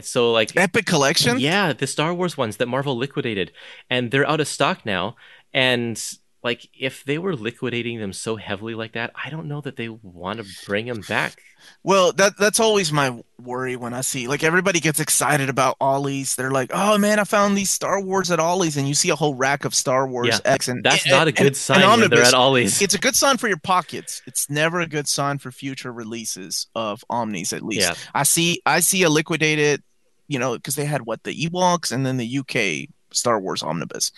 D: So like
C: Epic Collection?
D: yeah, the Star Wars ones that Marvel liquidated, and they're out of stock now. And like if they were liquidating them so heavily like that, I don't know that they want to bring them back.
C: Well, that that's always my worry when I see like everybody gets excited about Ollie's. They're like, "Oh man, I found these Star Wars at Ollie's," and you see a whole rack of Star Wars
D: Yeah,
C: X, and
D: That's
C: and-
D: not a good
C: and
D: sign when they're
C: Omnibus.
D: at Ollie's.
C: It's a good sign for your pockets. It's never a good sign for future releases of Omnis. At least
D: Yeah.
C: I see I see a liquidated, you know, because they had what the Ewoks and then the UK Star Wars Omnibus.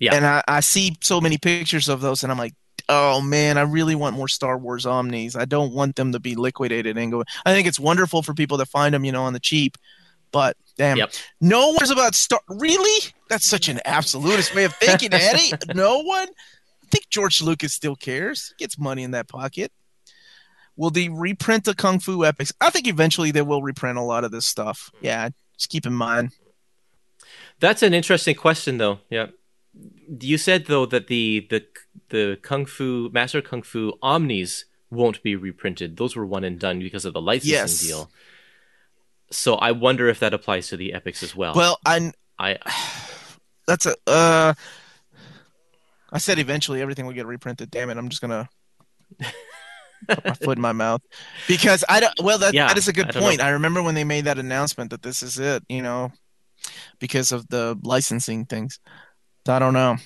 D: Yeah.
C: and I, I see so many pictures of those, and I'm like, oh man, I really want more Star Wars Omnis. I don't want them to be liquidated and go. I think it's wonderful for people to find them, you know, on the cheap. But damn,
D: Yep.
C: no one's about Star. Really? That's such an absolutist way of thinking, Eddie. no one. I think George Lucas still cares. He gets money in that pocket. Will they reprint the Kung Fu epics? I think eventually they will reprint a lot of this stuff. Yeah, just keep in mind.
D: That's an interesting question, though. Yeah, you said though that the the the kung fu master kung fu omnis won't be reprinted. Those were one and done because of the licensing
C: Yes.
D: deal. So I wonder if that applies to the epics as well.
C: Well, I
D: I
C: that's a uh I said eventually everything will get reprinted. Damn it, I'm just gonna put my foot in my mouth because I don't. Well, that
D: Yeah,
C: that is a good
D: I
C: point.
D: know.
C: I remember when they made that announcement that this is it. You know, because of the licensing things. I don't know.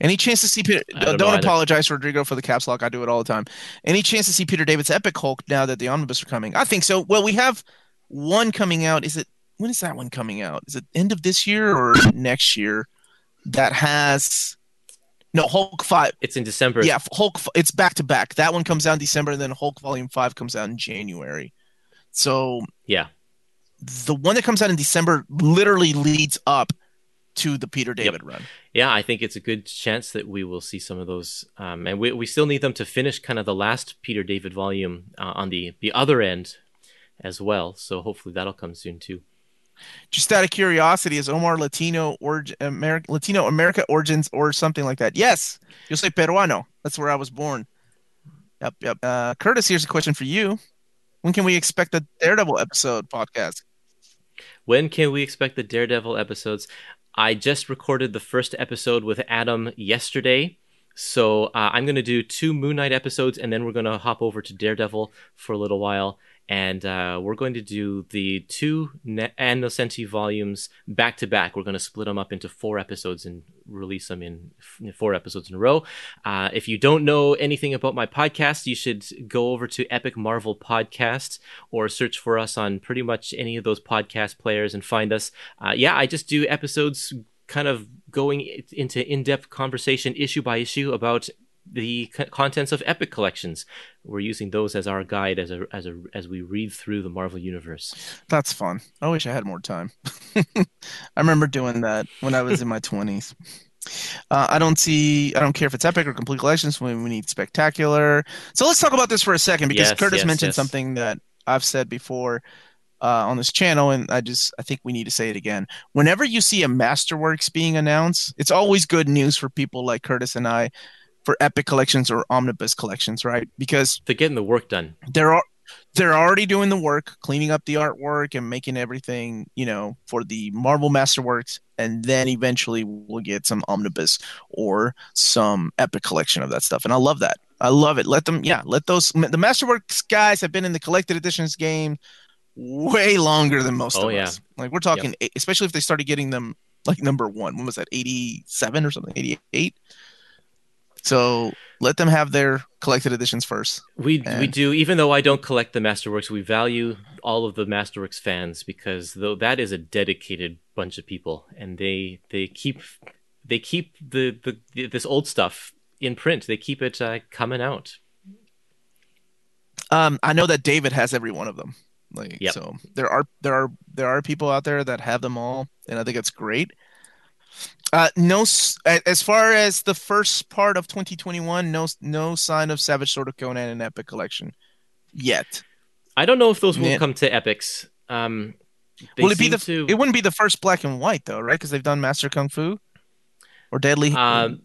C: Any chance to see Peter? Don't,
D: don't
C: apologize, Rodrigo, for the caps lock. I do it all the time. Any chance to see Peter David's Epic Hulk now that the omnibus are coming? I think so. Well, we have one coming out. Is it when is that one coming out? Is it end of this year or next year? That has no Hulk five.
D: it's in December.
C: Yeah, Hulk. It's back to back. That one comes out in December, and then Hulk Volume Five comes out in January. So
D: yeah.
C: the one that comes out in December literally leads up to the Peter David run.
D: Yeah, I think it's a good chance that we will see some of those, um, and we we still need them to finish kind of the last Peter David volume uh, on the the other end as well. So hopefully that'll come soon too.
C: Just out of curiosity, is Omar Latino or American Latino America origins or something like that? Yes, yo soy peruano. That's where I was born. Yep, yep. Uh, Kurtis, here's a question for you. When can we expect the Daredevil episode podcast?
D: When can we expect the Daredevil episodes? I just recorded the first episode with Adam yesterday. So uh, I'm going to do two Moon Knight episodes, and then we're going to hop over to Daredevil for a little while. And uh, we're going to do the two ne- volumes back to back. We're going to split them up into four episodes and release them in f- four episodes in a row. Uh, if you don't know anything about my podcast, you should go over to Epic Marvel Podcast or search for us on pretty much any of those podcast players and find us. Uh, yeah, I just do episodes kind of going into in-depth conversation issue by issue about the c- contents of epic collections we're using those as our guide as a as a as we read through the marvel universe
C: That's fun. I wish I had more time. I remember doing that when I was in my 20s. Uh, I don't see, I don't care if it's epic or complete collections. We, we need spectacular. So let's talk about this for a second because
D: Yes,
C: Kurtis
D: yes,
C: mentioned
D: yes.
C: something that I've said before uh, on this channel, and I just, I think we need to say it again. Whenever you see a Masterworks being announced, it's always good news for people like Kurtis and I for epic collections or omnibus collections, right? Because
D: they're getting the work done
C: they're al- they're already doing the work, cleaning up the artwork and making everything, you know, for the Marvel Masterworks, and then eventually we'll get some omnibus or some epic collection of that stuff. And I love that. I love it. Let them, yeah, let those the Masterworks guys have been in the collected editions game way longer than most
D: Oh,
C: of
D: yeah.
C: us. Like we're talking, eight- especially if they started getting them like number one. When was that? Eighty seven or something? Eighty eight. So let them have their collected editions first.
D: We we do even though I don't collect the Masterworks, we value all of the Masterworks fans because though that is a dedicated bunch of people, and they they keep they keep the the this old stuff in print. They keep it uh, coming out.
C: Um, I know that David has every one of them. Like,
D: Yep.
C: so there are there are there are people out there that have them all, and I think it's great. Uh, no, as far as the first part of 2021, no no sign of Savage Sword of Conan and Epic Collection yet.
D: I don't know if those will
C: Yeah.
D: come to epics. Um, they
C: Will it be the?
D: to-
C: It wouldn't be the first black and white though, right? Because they've done Master Kung Fu or Deadly.
D: Um,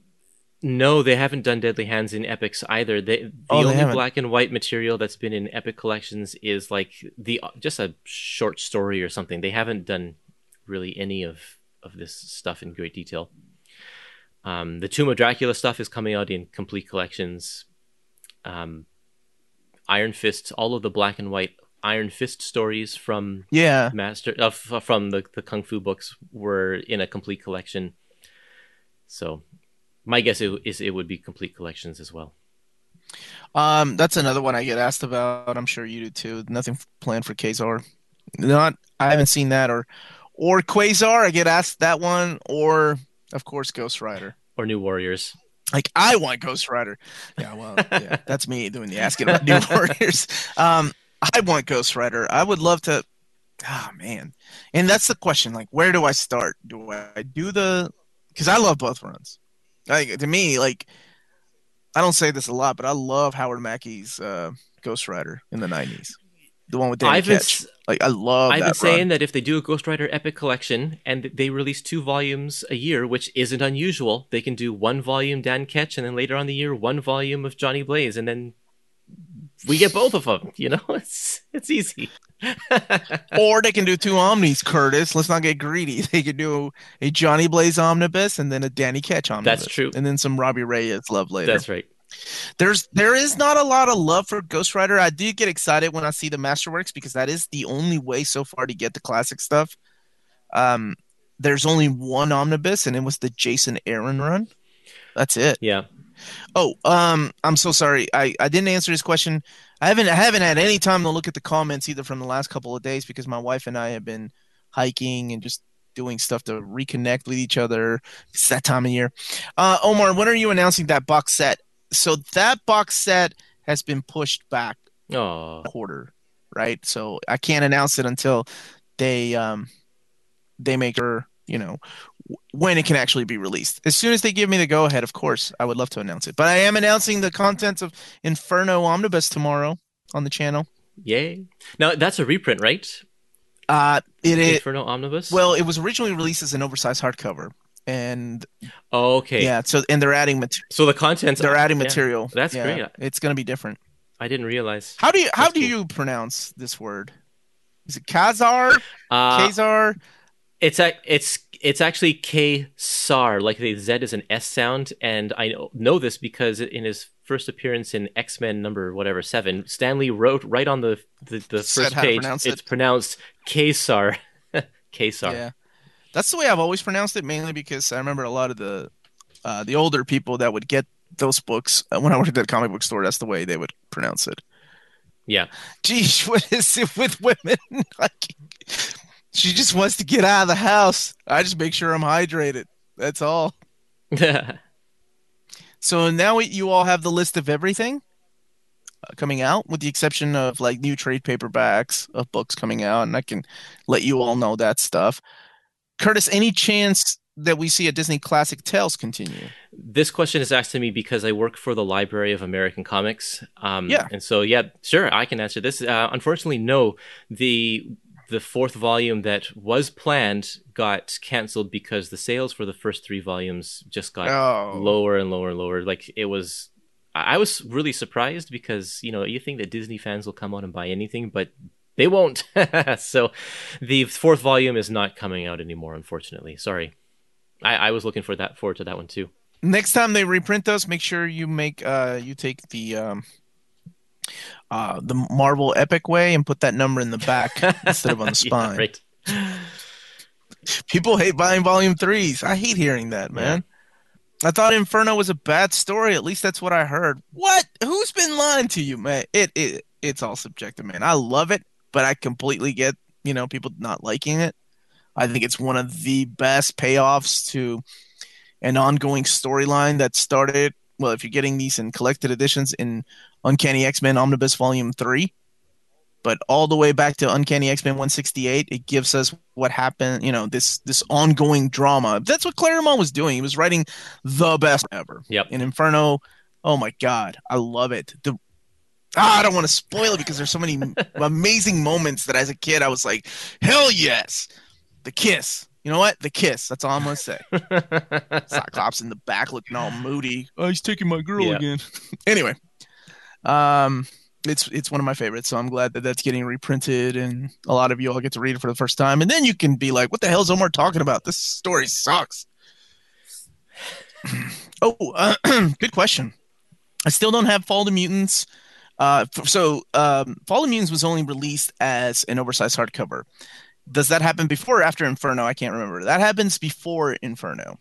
D: no, they haven't done Deadly Hands in epics either. They, the
C: Oh, they
D: only
C: haven't.
D: black and white material that's been in epic collections is like the just a short story or something. They haven't done really any of of this stuff in great detail. Um, the Tomb of Dracula stuff is coming out in complete collections. Um, Iron Fist, all of the black and white Iron Fist stories from
C: Yeah.
D: Master uh, f- from the the Kung Fu books were in a complete collection. So, my guess is, is it would be complete collections as well.
C: Um, that's another one I get asked about. I'm sure you do too. Nothing planned for Kazar. Not, I haven't seen that or, or Quasar. I get asked that one, or of course Ghost Rider.
D: Or New Warriors.
C: Like I want Ghost Rider. Yeah, well, yeah, that's me doing the asking about New Warriors. Um, I want Ghost Rider. I would love to. Oh man, and that's the question. Like, where do I start? Do I do the? Because I love both runs. Like to me, like I don't say this a lot, but I love Howard Mackie's uh, Ghost Rider in the '90s, the one with Danny
D: I've
C: Ketch. Like I love
D: I've been saying
C: run.
D: that if they do a Ghost Rider Epic Collection and they release two volumes a year, which isn't unusual, they can do one volume Dan Ketch and then later on the year one volume of Johnny Blaze, and then we get both of them. You know, it's it's easy.
C: or they can do two omnis, Kurtis. Let's not get greedy. They could do a Johnny Blaze omnibus and then a Danny Ketch omnibus.
D: That's true.
C: And then some Robbie Reyes love later.
D: That's right.
C: There's there is not a lot of love for Ghost Rider. I do get excited when I see the Masterworks because that is the only way so far to get the classic stuff. Um, there's only one omnibus, and it was the Jason Aaron run. That's it.
D: Yeah.
C: Oh, um, I'm so sorry. I, I didn't answer his question. I haven't I haven't had any time to look at the comments either from the last couple of days because my wife and I have been hiking and just doing stuff to reconnect with each other. It's that time of year. Uh, Omar, when are you announcing that box set? So that box set has been pushed back
D: Oh,
C: a quarter, right? So I can't announce it until they um they make sure you know when it can actually be released. As soon as they give me the go ahead, of course, I would love to announce it. But I am announcing the contents of Inferno Omnibus tomorrow on the channel.
D: yay! Now that's a reprint, right?
C: Uh it is
D: Inferno Omnibus.
C: well, it was originally released as an oversized hardcover, and
D: oh, okay.
C: yeah, so and they're adding material.
D: So the contents
C: They're adding
D: yeah,
C: material.
D: That's
C: Yeah,
D: great.
C: It's going to be different.
D: I didn't realize.
C: How do you how
D: That's
C: do
D: cool.
C: you pronounce this word? Is it Kazar?
D: Uh,
C: Kazar?
D: It's a, it's it's actually K SAR, like the Z is an S sound, and I know, know this because in his first appearance in X Men number whatever seven, Stan Lee wrote right on the the, the first page.
C: pronounce
D: It's
C: it.
D: pronounced K SAR, K SAR.
C: Yeah, that's the way I've always pronounced it, mainly because I remember a lot of the uh, the older people that would get those books uh, when I worked at a comic book store. That's the way they would pronounce it.
D: Yeah.
C: Geez, what is it with women? like, she just wants to get out of the house. I just make sure I'm hydrated. That's all. Yeah. So now you all have the list of everything uh, coming out, with the exception of like new trade paperbacks of books coming out, and I can let you all know that stuff. Kurtis, any chance that we see a Disney Classic Tales continue?
D: This question is asked to me because I work for the Library of American Comics. Um,
C: Yeah.
D: And so, yeah, sure, I can answer this. Uh, unfortunately, no. The the fourth volume that was planned got canceled because the sales for the first three volumes just got
C: Oh.
D: lower and lower and lower. Like it was, I I was really surprised because you know you think that Disney fans will come out and buy anything, but they won't. so the fourth volume is not coming out anymore, unfortunately. Sorry. I, I was looking for that forward to that one too.
C: Next time they reprint those, make sure you make uh you take the um uh the Marvel Epic way and put that number in the back instead of on the spine.
D: yeah, right.
C: People hate buying volume threes. I hate hearing that, man. I thought Inferno was a bad story. At least that's what I heard. What? Who's been lying to you, man? It it it's all subjective, man. I love it, but I completely get you know people not liking it. I think it's one of the best payoffs to an ongoing storyline that started. Well, if you're getting these in collected editions in Uncanny X Men Omnibus Volume Three, but all the way back to Uncanny X Men 168, it gives us what happened. You know, this this ongoing drama. That's what Claremont was doing. He was writing the best ever.
D: Yep.
C: In Inferno, oh my god, I love it. The ah, I don't want to spoil it because there's so many amazing moments that as a kid I was like, hell yes, the kiss. You know what? The kiss. That's all I'm gonna say. Cyclops in the back looking all moody. Oh, he's taking my girl
D: Yeah.
C: again. anyway, um, it's it's one of my favorites, so I'm glad that that's getting reprinted, and a lot of you all get to read it for the first time, and then you can be like, "What the hell is Omar talking about? This story sucks." Oh, uh, good question. I still don't have Fall of the Mutants. Uh, so um, Mutants was only released as an oversized hardcover. Does that happen before or after Inferno? I can't remember. That happens before Inferno,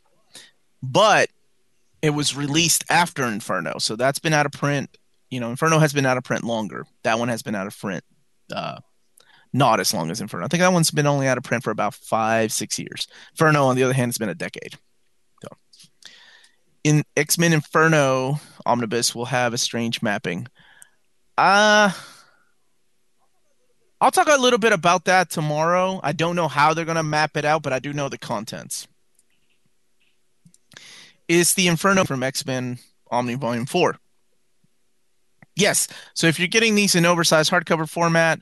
C: but it was released after Inferno, so that's been out of print. You know, Inferno has been out of print longer. That one has been out of print, uh, not as long as Inferno. I think that one's been only out of print for about five, six years. Inferno, on the other hand, has been a decade. So, in X Men Inferno, Omnibus will have a strange mapping. Uh I'll talk a little bit about that tomorrow. I don't know how they're going to map it out, but I do know the contents. Is the Inferno from X Men Omni Volume 4? Yes. So if you're getting these in oversized hardcover format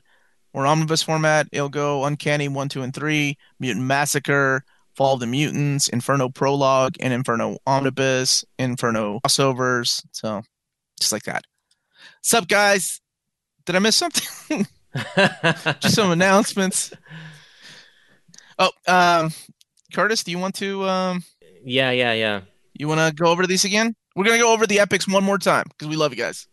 C: or omnibus format, it'll go Uncanny 1, 2, and 3, Mutant Massacre, Fall of the Mutants, Inferno Prologue, and Inferno Omnibus, Inferno crossovers. So just like that. Sup, guys? Did I miss something? just some announcements. Oh, um, Kurtis, do you want to um,
D: yeah, yeah, yeah.
C: you want to go over these again? We're gonna go over the epics one more time because we love you guys.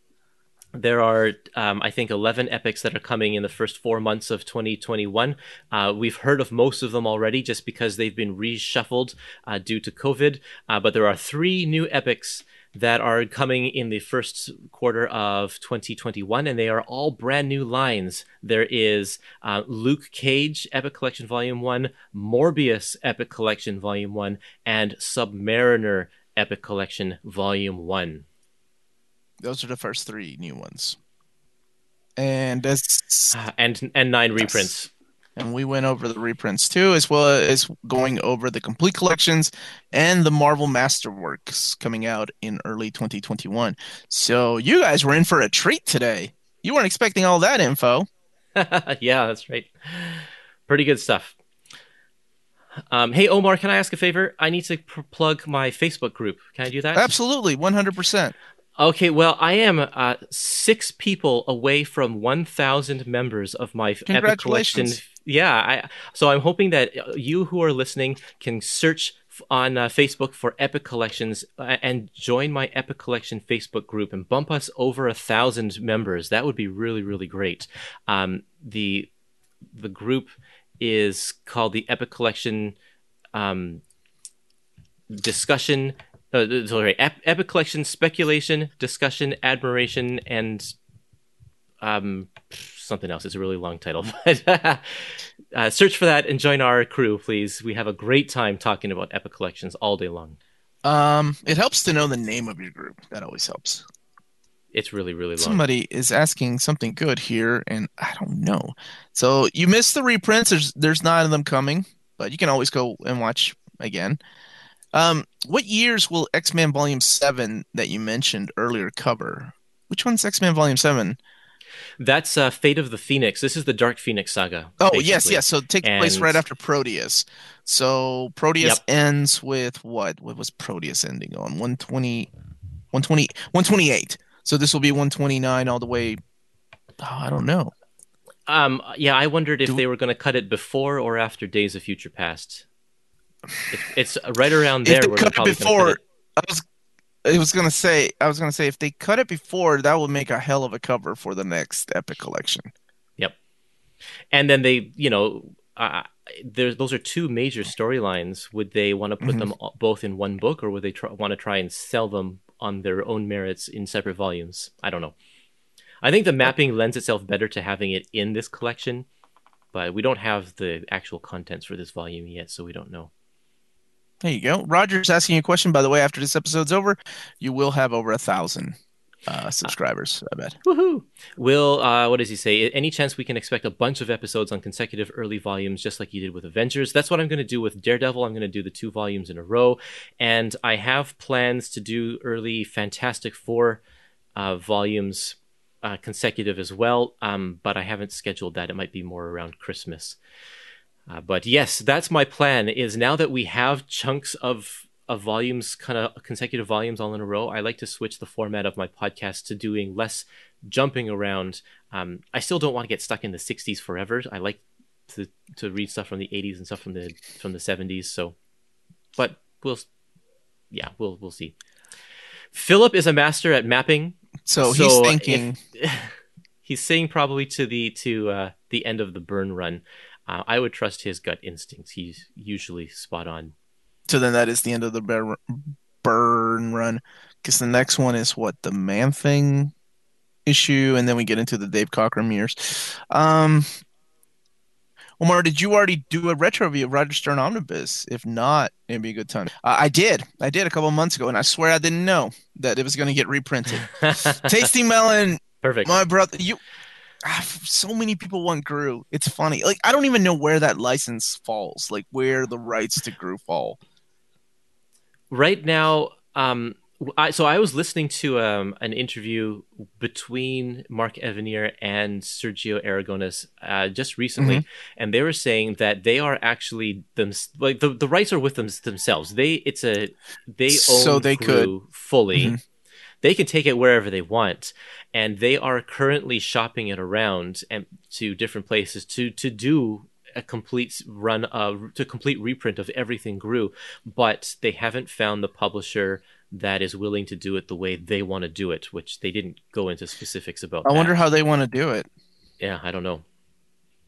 D: There are, um, I think, 11 epics that are coming in the first four months of 2021. Uh, we've heard of most of them already just because they've been reshuffled uh, due to COVID. Uh, but there are three new epics that are coming in the first quarter of 2021, and they are all brand new lines. There is uh, Luke Cage Epic Collection Volume 1, Morbius Epic Collection Volume 1, and Submariner Epic Collection Volume 1.
C: Those are the first three new ones. And as
D: Uh, and and nine reprints.
C: And we went over the reprints too, as well as going over the complete collections and the Marvel Masterworks coming out in early 2021. So you guys were in for a treat today. You weren't expecting all that info.
D: yeah, that's right. Pretty good stuff. Um, hey, Omar, can I ask a favor? I need to pr- plug my Facebook group. Can I do that?
C: Absolutely, 100%.
D: Okay, well, I am uh, six people away from 1,000 members of my Epic Collection. Yeah, I, so I'm hoping that uh, you who are listening can search on uh, Facebook for Epic Collections uh, and join my Epic Collection Facebook group and bump us over a thousand members. That would be really, really great. Um, the the group is called the Epic Collection um, discussion. Uh, sorry, Ep- Epic Collection speculation, discussion, admiration, and um, something else. It's a really long title, but uh, search for that and join our crew, please. We have a great time talking about Epic Collections all day long.
C: Um, it helps to know the name of your group. That always helps.
D: It's really, really long.
C: Somebody is asking something good here, and I don't know. So you missed the reprints. There's there's nine of them coming, but you can always go and watch again. Um, what years will X Men Volume Seven that you mentioned earlier cover? Which one's X Men Volume Seven?
D: That's uh, Fate of the Phoenix. This is the Dark Phoenix saga.
C: Oh yes,
D: basically.
C: yes. So it takes place right after Proteus. So Proteus
D: Yep.
C: ends with what? What was Proteus ending on? 120, 120, 128. So this will be 129 all the way. Oh, I don't know.
D: Um, yeah, I wondered if
C: Do-
D: they were going to cut it before or after Days of Future Past. It's, it's right around
C: If
D: there.
C: they
D: where
C: cut it
D: gonna cut
C: before, I was, I was gonna say, I was gonna say, if they cut it before, that would make a hell of a cover for the next Epic collection.
D: Yep. And then they, you know, uh, there, those are two major storylines. Would they want to put
C: Mhm.
D: them both in one book, or would they try, want to try and sell them on their own merits in separate volumes? I don't know. I think the mapping lends itself better to having it in this collection, but we don't have the actual contents for this volume yet, so we don't know.
C: There you go. Roger's asking a question. By the way, after this episode's over, you will have over a thousand uh, subscribers. I bet.
D: Woohoo! Will, uh, what does he say? Any chance we can expect a bunch of episodes on consecutive early volumes, just like you did with Avengers? That's what I'm going to do with Daredevil. I'm going to do the two volumes in a row, and I have plans to do early Fantastic Four uh, volumes uh, consecutive as well. Um, but I haven't scheduled that. It might be more around Christmas. Uh, but yes, that's my plan. Is now that we have chunks of of volumes, kind of consecutive volumes all in a row, I like to switch the format of my podcast to doing less jumping around. Um, I still don't want to get stuck in the '60s forever. I like to to read stuff from the '80s and stuff from the from the '70s. So, but we'll yeah, we'll we'll see. Philip is a master at mapping.
C: So, he's
D: So
C: thinking.
D: He's saying probably to the to uh, the end of the Byrne run. Uh, I would trust his gut instincts. He's usually spot on.
C: So then that is the end of the bear, Byrne run. Because the next one is what the man thing issue, and then we get into the Dave Cockrum years. Um, Omar, did you already do a retro review of Roger Stern Omnibus? If not, it'd be a good time. Uh, I did. I did a couple months ago, and I swear I didn't know that it was going to get reprinted. Tasty Melon,
D: Perfect.
C: my brother, you. Ah, So many people want Groo. It's funny. Like I don't even know where that license falls. Like where the rights to Groo fall.
D: right now um I, so I was listening to um, an interview between Mark Evanier and Sergio Aragonés uh, just recently,
C: Mm-hmm.
D: and they were saying that they are actually them like the, the rights are with them themselves. They it's a they own
C: So they
D: Groo fully.
C: Mhm.
D: They can take it wherever they want, and they are currently shopping it around and to different places to to do a complete run of to complete reprint of everything Groo but they haven't found the publisher that is willing to do it the way they want to do it which they didn't go into specifics about
C: I wonder
D: that.
C: how they want to do it.
D: yeah i don't know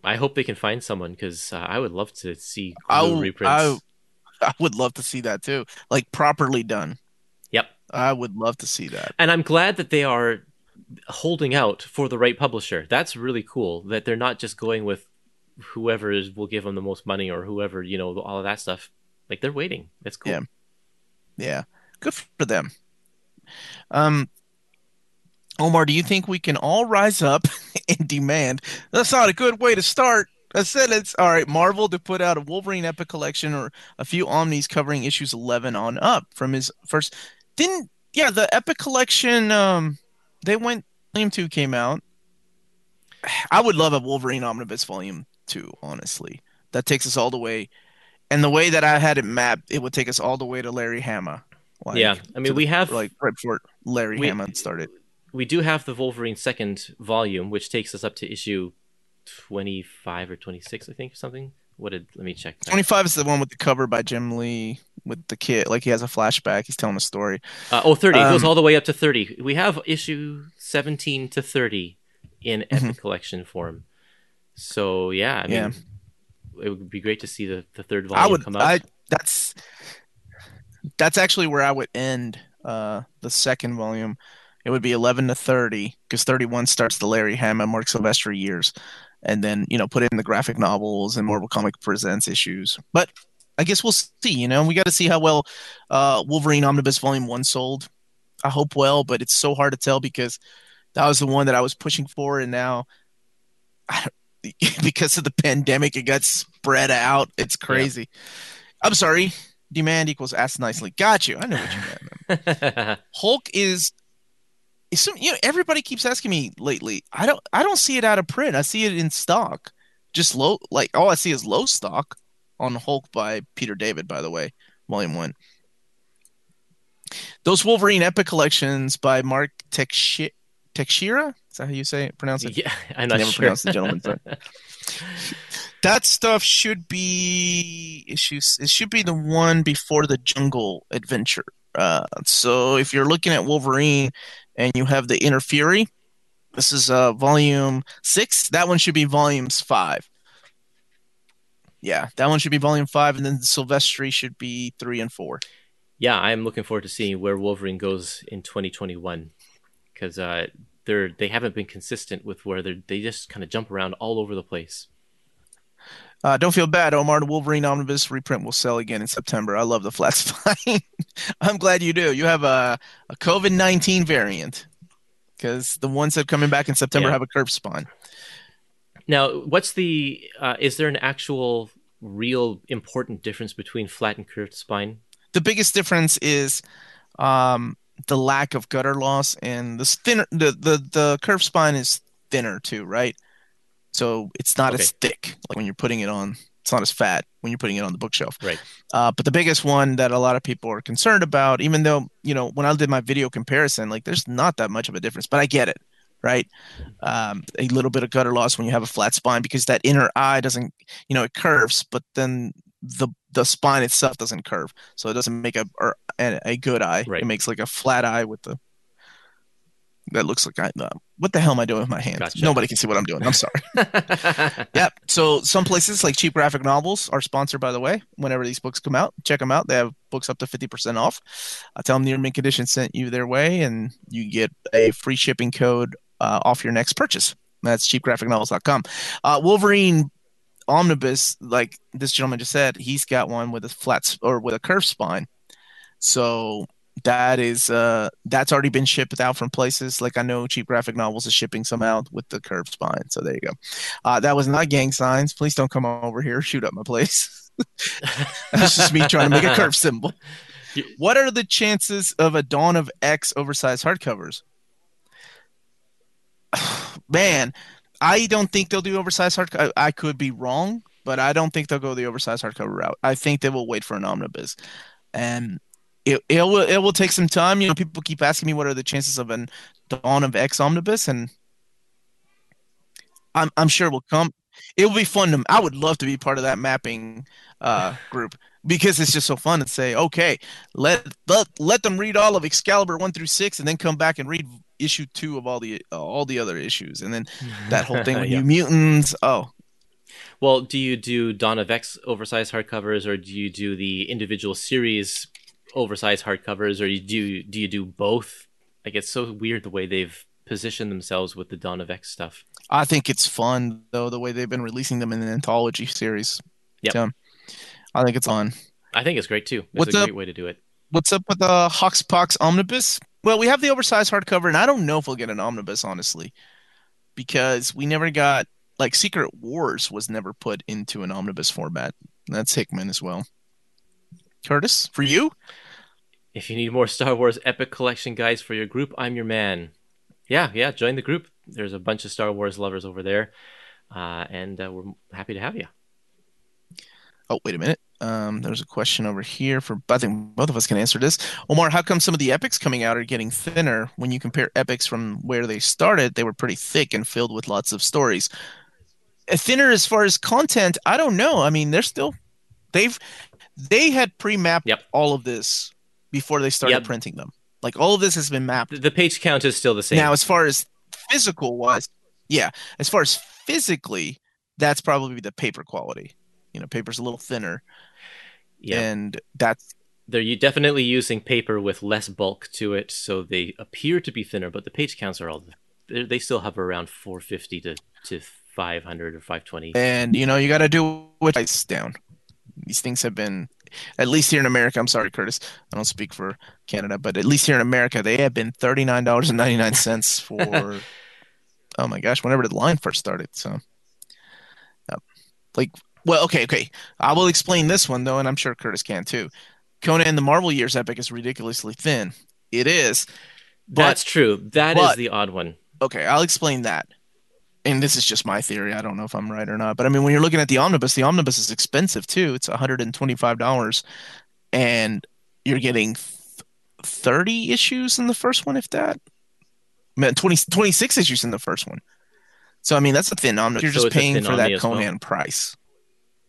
D: i hope they can find someone because uh, i would love to see
C: I
D: reprints
C: I would love to see that too, like properly done. I would love to see that.
D: and i'm glad that they are holding out for the right publisher that's really cool that they're not just going with whoever is, will give them the most money or whoever you know all of that stuff like they're waiting that's cool
C: Yeah. Yeah, good for them. Um, Omar, do you think we can all rise up and demand? That's not a good way to start a sentence. All right, Marvel to put out a Wolverine Epic collection or a few Omnis covering issues eleven on up from his first. Didn't yeah the Epic collection? Um, they went Volume Two came out. I would love a Wolverine Omnibus Volume Two. Honestly, that takes us all the way. And the way that I had it mapped, it would take us all the way to Larry Hama. Like,
D: yeah i mean we
C: the-
D: have
C: like right before Larry
D: We-
C: Hama started.
D: we do have the Wolverine second volume, which takes us up to issue twenty five or twenty six, I think, or something. What did? Let me check. that.
C: Twenty five is the one with the cover by Jim Lee with the kid. Like he has a flashback. He's telling a story.
D: Uh, oh, 30. it goes
C: Um,
D: all the way up to thirty. We have issue seventeen to thirty in
C: Mm-hmm.
D: Epic Collection form. So yeah, I mean,
C: Yeah.
D: it would be great to see the, the third volume
C: I would.
D: come out.
C: I that's that's actually where I would end uh the second volume. It would be eleven to thirty because thirty one starts the Larry Hama Marc Silvestri years, and then you know put in the graphic novels and Marvel Comic Presents issues. But I guess we'll see. You know, we got to see how well uh, Wolverine Omnibus Volume One sold. I hope well, but it's so hard to tell because that was the one that I was pushing for, and now I don't, because of the pandemic, it got spread out. It's crazy. I'm sorry. Demand equals ask nicely. Got you. I know what you meant. Hulk is. is some, you know, everybody keeps asking me lately. I don't. I don't see it out of print. I see it in stock. Just low. Like all I see is low stock on Hulk by Peter David. By the way, Volume One. Those Wolverine Epic collections by Mark Texeira. Texeira? Is that how you say it? Pronounce it?
D: yeah, I'm
C: I
D: not
C: never
D: sure.
C: pronounced the gentleman's name. That stuff should be issues. It should be the one before the Jungle Adventure. Uh, so if you're looking at Wolverine and you have the Inner Fury, this is uh, volume six. That one should be volumes five. Yeah, that one should be volume five, and then Silvestri should be three and four.
D: yeah, I'm looking forward to seeing where Wolverine goes in 2021 because uh, they're they haven't been consistent with where they they just kind of jump around all over the place.
C: Uh, don't feel bad, Omar. The Wolverine Omnibus reprint will sell again in September. I love the flat spine. I'm glad you do. You have a, a COVID 19 variant because the ones that are coming back in September
D: Yeah.
C: have a curved spine.
D: Now, what's the uh, is there an actual real important difference between flat and curved spine?
C: The biggest difference is um, the lack of gutter loss and the thinner. The, the the curved spine is thinner too, right? So it's not as thick like when you're putting it on. It's not as fat when you're putting it on the bookshelf.
D: Right.
C: Uh, but the biggest one that a lot of people are concerned about, even though you know when I did my video comparison, like there's not that much of a difference, but I get it, right? Um, a little bit of gutter loss when you have a flat spine because that inner eye doesn't, you know, it curves, but then the the spine itself doesn't curve, so it doesn't make a or, a, a good eye.
D: Right.
C: It makes like a flat eye with the that looks like I. Uh, what the hell am I doing with my hands?
D: Gotcha.
C: Nobody can see what I'm doing. I'm sorry. Yep. So some places like Cheap Graphic Novels are sponsored, by the way. Whenever these books come out, check them out. They have books up to 50% off. I tell them Near Mint Condition sent you their way, and you get a free shipping code uh, off your next purchase. That's cheapgraphicnovels.com. Uh, Wolverine Omnibus, like this gentleman just said, he's got one with a flat s- or with a curved spine. So that is uh that's already been shipped out from places. Like i know cheap graphic novels is shipping some out with the curved spine so there you go. Uh that was not gang signs. Please don't come over here. Shoot up my place. That's just me trying to make a curve symbol. What are the chances of a dawn of x oversized hardcovers man i don't think they'll do oversized hardcover i could be wrong but i don't think they'll go the oversized hardcover route i think they will wait for an omnibus and it, it will it will take some time. You know, people keep asking me what are the chances of an Dawn of X omnibus, and I'm I'm sure it will come. It will be fun. To, I would love to be part of that mapping uh, group because it's just so fun to say, okay, let let let them read all of Excalibur one through six, and then come back and read issue two of all the uh, all the other issues, and then that whole thing with
D: Yeah.
C: New Mutants. Oh,
D: Well, do you do Dawn of X oversized hardcovers, or do you do the individual series oversized hardcovers, or you do do you do both? Like it's so weird the way they've positioned themselves with the Dawn of X stuff.
C: I think it's fun though the way they've been releasing them in an anthology series.
D: Yep.
C: So, I think it's on.
D: I think it's great too. It's
C: What's
D: a
C: up?
D: great way to do it.
C: What's up with the Hoxpox omnibus? Well, we have the oversized hardcover, and I don't know if we'll get an omnibus, honestly, because we never got like Secret Wars was never put into an omnibus format. That's Hickman as well. Kurtis, for you,
D: If you need more Star Wars Epic Collection guys for your group, I'm your man. Yeah, yeah, join the group. There's a bunch of Star Wars lovers over there, uh, and uh, we're happy to have you.
C: Oh, wait a minute. Um, there's a question over here for I think both of us can answer this. Omar, how come some of the epics coming out are getting thinner when you compare epics from where they started? They were pretty thick and filled with lots of stories. Uh, Thinner as far as content, I don't know. I mean, they're still they've they had pre-mapped
D: Yep.
C: all of this before they started
D: Yep.
C: printing them. Like all of this has been mapped.
D: The- The page count is still the same.
C: Now, as far as physical wise, yeah, as far as physically, that's probably the paper quality. You know, paper's a little thinner
D: yeah,
C: and that's
D: they're definitely using paper with less bulk to it, so they appear to be thinner. But the page counts are all they still have around 450 to to 500 or 520.
C: and you know you got to do what price down. These things have been, at least here in America. I'm sorry, Kurtis. I don't speak for Canada, but at least here in America, they have been thirty nine dollars and ninety nine cents for. oh my gosh! Whenever the line first started, so. Yep. Like, well, okay, okay. I will explain this one though, and I'm sure Kurtis can too. Conan the Marvel Years epic is ridiculously thin. It is.
D: But, That's true. That is
C: but-
D: the odd one.
C: okay, I'll explain that. And this is just my theory. I don't know if I'm right or not. But I mean, when you're looking at the omnibus, the omnibus is expensive too. It's $125, and you're getting th- 30 issues in the first one, if that. Man, 20, 26 issues in the first one. So I mean, that's a thin omnibus. You're
D: So
C: just paying for that
D: as well.
C: Conan price.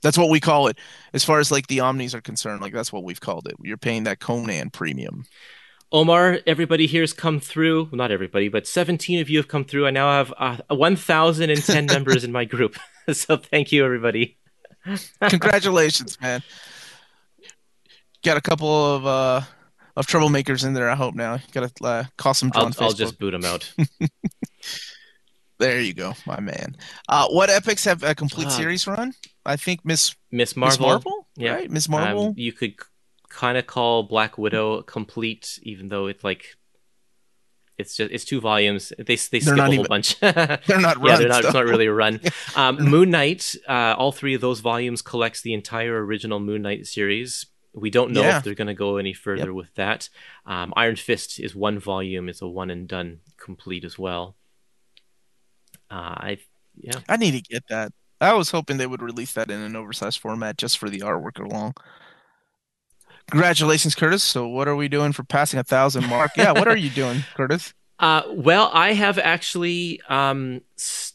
C: That's what we call it, as far as like the omnis are concerned. Like that's what we've called it. You're paying that Conan premium.
D: Omar, everybody here's come through. Well, not everybody, but 17 of you have come through. I now have uh, 1,010 members in my group. so thank you, everybody.
C: Congratulations, man. Got a couple of uh of troublemakers in there. I hope now. Got to uh, call some
D: I'll, I'll just boot them out.
C: There you go, my man. Uh, what epics have a complete series run? I think Miss
D: Miss
C: Miss
D: Marvel.
C: Marvel,
D: yeah.
C: right? Miss Marvel.
D: Um, you could kind of call Black Widow complete, even though it's like it's just it's two volumes. They they skip
C: They're
D: a
C: not
D: whole
C: even-
D: bunch.
C: they're not
D: yeah,
C: run.
D: they're not. It's not really a run. Um, Moon Knight. Uh, all three of those volumes collects the entire original Moon Knight series. We don't know
C: Yeah.
D: if they're going to go any further with that. Um, Iron Fist is one volume. It's a one and done complete as well. Uh, I yeah.
C: I need to get that. I was hoping they would release that in an oversized format just for the artwork along. Congratulations, Kurtis. So, what are we doing for passing a thousand mark? Yeah, what are you doing, Kurtis?
D: Uh, well, I have actually um, s-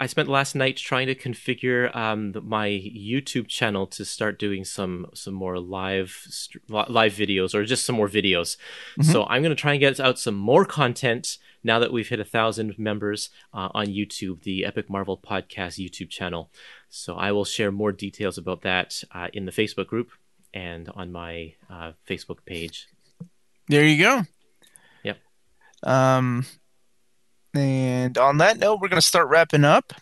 D: I spent last night trying to configure um, my YouTube channel to start doing some some more live live videos or just some more videos. Mm-hmm. So I'm going to try and get out some more content now that we've hit a thousand members uh, on YouTube, the Epic Marvel Podcast YouTube channel. So I will share more details about that uh, in the Facebook group and on my uh, Facebook page.
C: There you go.
D: Yep.
C: Um, and on that note, we're going to start wrapping up.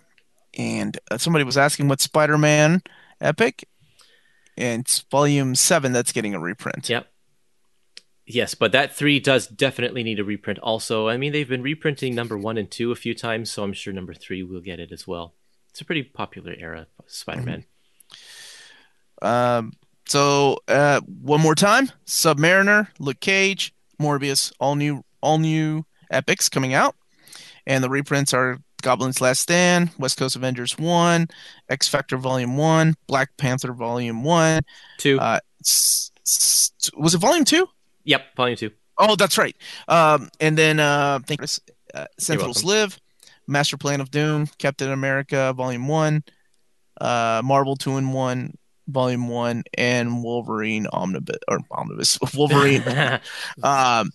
C: And uh, somebody was asking what Spider Man Epic, and it's volume seven that's getting a reprint.
D: Yep. Yes, but that three does definitely need a reprint. Also, I mean, they've been reprinting number one and two a few times, so I'm sure number three will get it as well. It's a pretty popular era Spider Man.
C: Mm-hmm. Um. So, uh, one more time: Submariner, Luke Cage, Morbius, all new, all new epics coming out and the reprints are Goblin's Last Stand, West Coast Avengers 1, X Factor Volume 1, Black Panther Volume 1.
D: 2.
C: Uh, s- s- was it Volume 2?
D: Yep, Volume 2.
C: Oh, that's right. Um, and then, uh, thank you, uh, Sentinels Live, Master Plan of Doom, Captain America Volume 1, uh, Marvel 2 in 1, Volume 1, and Wolverine Omnibus, or Omnibus, Wolverine um,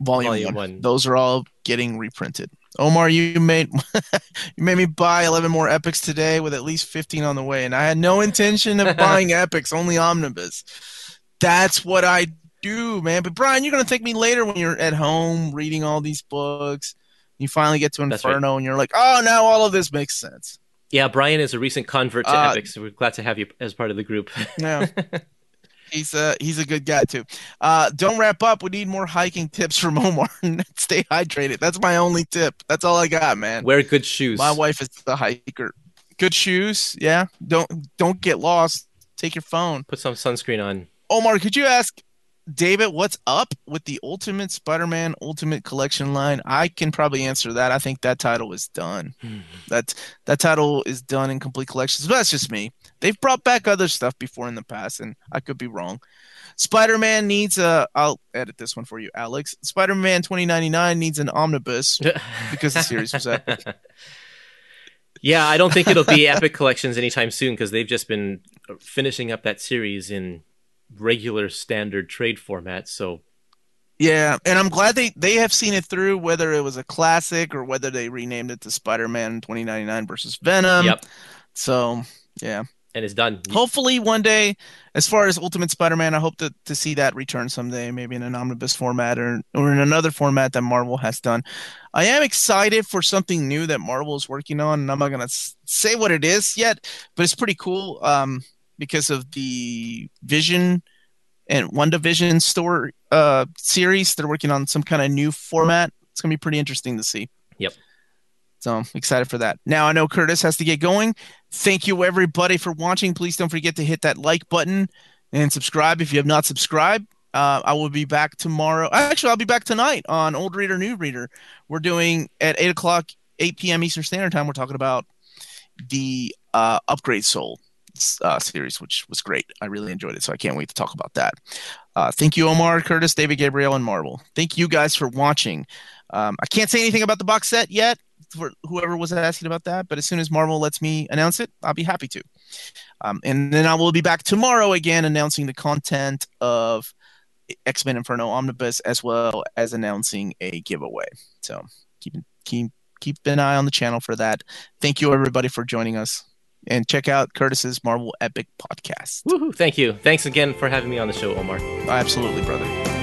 C: Volume, Volume 1. 1. Those are all getting reprinted. Omar, you made you made me buy 11 more epics today with at least 15 on the way, and I had no intention of buying epics, only omnibus. That's what I do, man. But Brian, you're gonna thank me later when you're at home reading all these books. You finally get to Inferno, right. and you're like, "Oh, now all of this makes sense."
D: Yeah, Brian is a recent convert to uh, epics, so we're glad to have you as part of the group.
C: yeah. He's a he's a good guy too. Uh, don't wrap up. We need more hiking tips from Omar. Stay hydrated. That's my only tip. That's all I got, man.
D: Wear good shoes.
C: My wife is the hiker. Good shoes. Yeah. Don't don't get lost. Take your phone.
D: Put some sunscreen on.
C: Omar, could you ask David, what's up with the Ultimate Spider-Man Ultimate Collection line? I can probably answer that. I think that title is done. Mm-hmm. That that title is done in complete collections. But that's just me. They've brought back other stuff before in the past, and I could be wrong. Spider-Man needs a. I'll edit this one for you, Alex. Spider-Man 2099 needs an omnibus because the series was epic.
D: Yeah, I don't think it'll be Epic Collections anytime soon because they've just been finishing up that series in regular standard trade format. So
C: yeah, and I'm glad they they have seen it through, whether it was a classic or whether they renamed it to Spider-Man 2099 versus Venom.
D: Yep.
C: So yeah,
D: and it's done.
C: Hopefully, one day, as far as Ultimate Spider-Man, I hope to, to see that return someday, maybe in an omnibus format or or in another format that Marvel has done. I am excited for something new that Marvel is working on, and I'm not gonna say what it is yet, but it's pretty cool. Um, because of the Vision and WandaVision store uh, series. They're working on some kind of new format. It's gonna be pretty interesting to see.
D: Yep.
C: So I'm excited for that. Now I know Kurtis has to get going. Thank you everybody for watching. Please don't forget to hit that like button and subscribe if you have not subscribed. Uh, I will be back tomorrow. Actually, I'll be back tonight on Old Reader, New Reader. We're doing at eight o'clock, eight p.m. Eastern Standard Time. We're talking about the uh, Upgrade Soul uh, series, which was great. I really enjoyed it, so I can't wait to talk about that. Uh, thank you, Omar, Kurtis, David, Gabriel, and Marvel. Thank you guys for watching. Um, I can't say anything about the box set yet for whoever was asking about that, but as soon as Marvel lets me announce it, I'll be happy to. Um, and then I will be back tomorrow again announcing the content of X Men Inferno Omnibus as well as announcing a giveaway. So keep keep keep an eye on the channel for that. Thank you everybody for joining us and check out Kurtis's Marvel Epic podcast.
D: Woohoo! Thank you. Thanks again for having me on the show, Omar.
C: Absolutely, brother.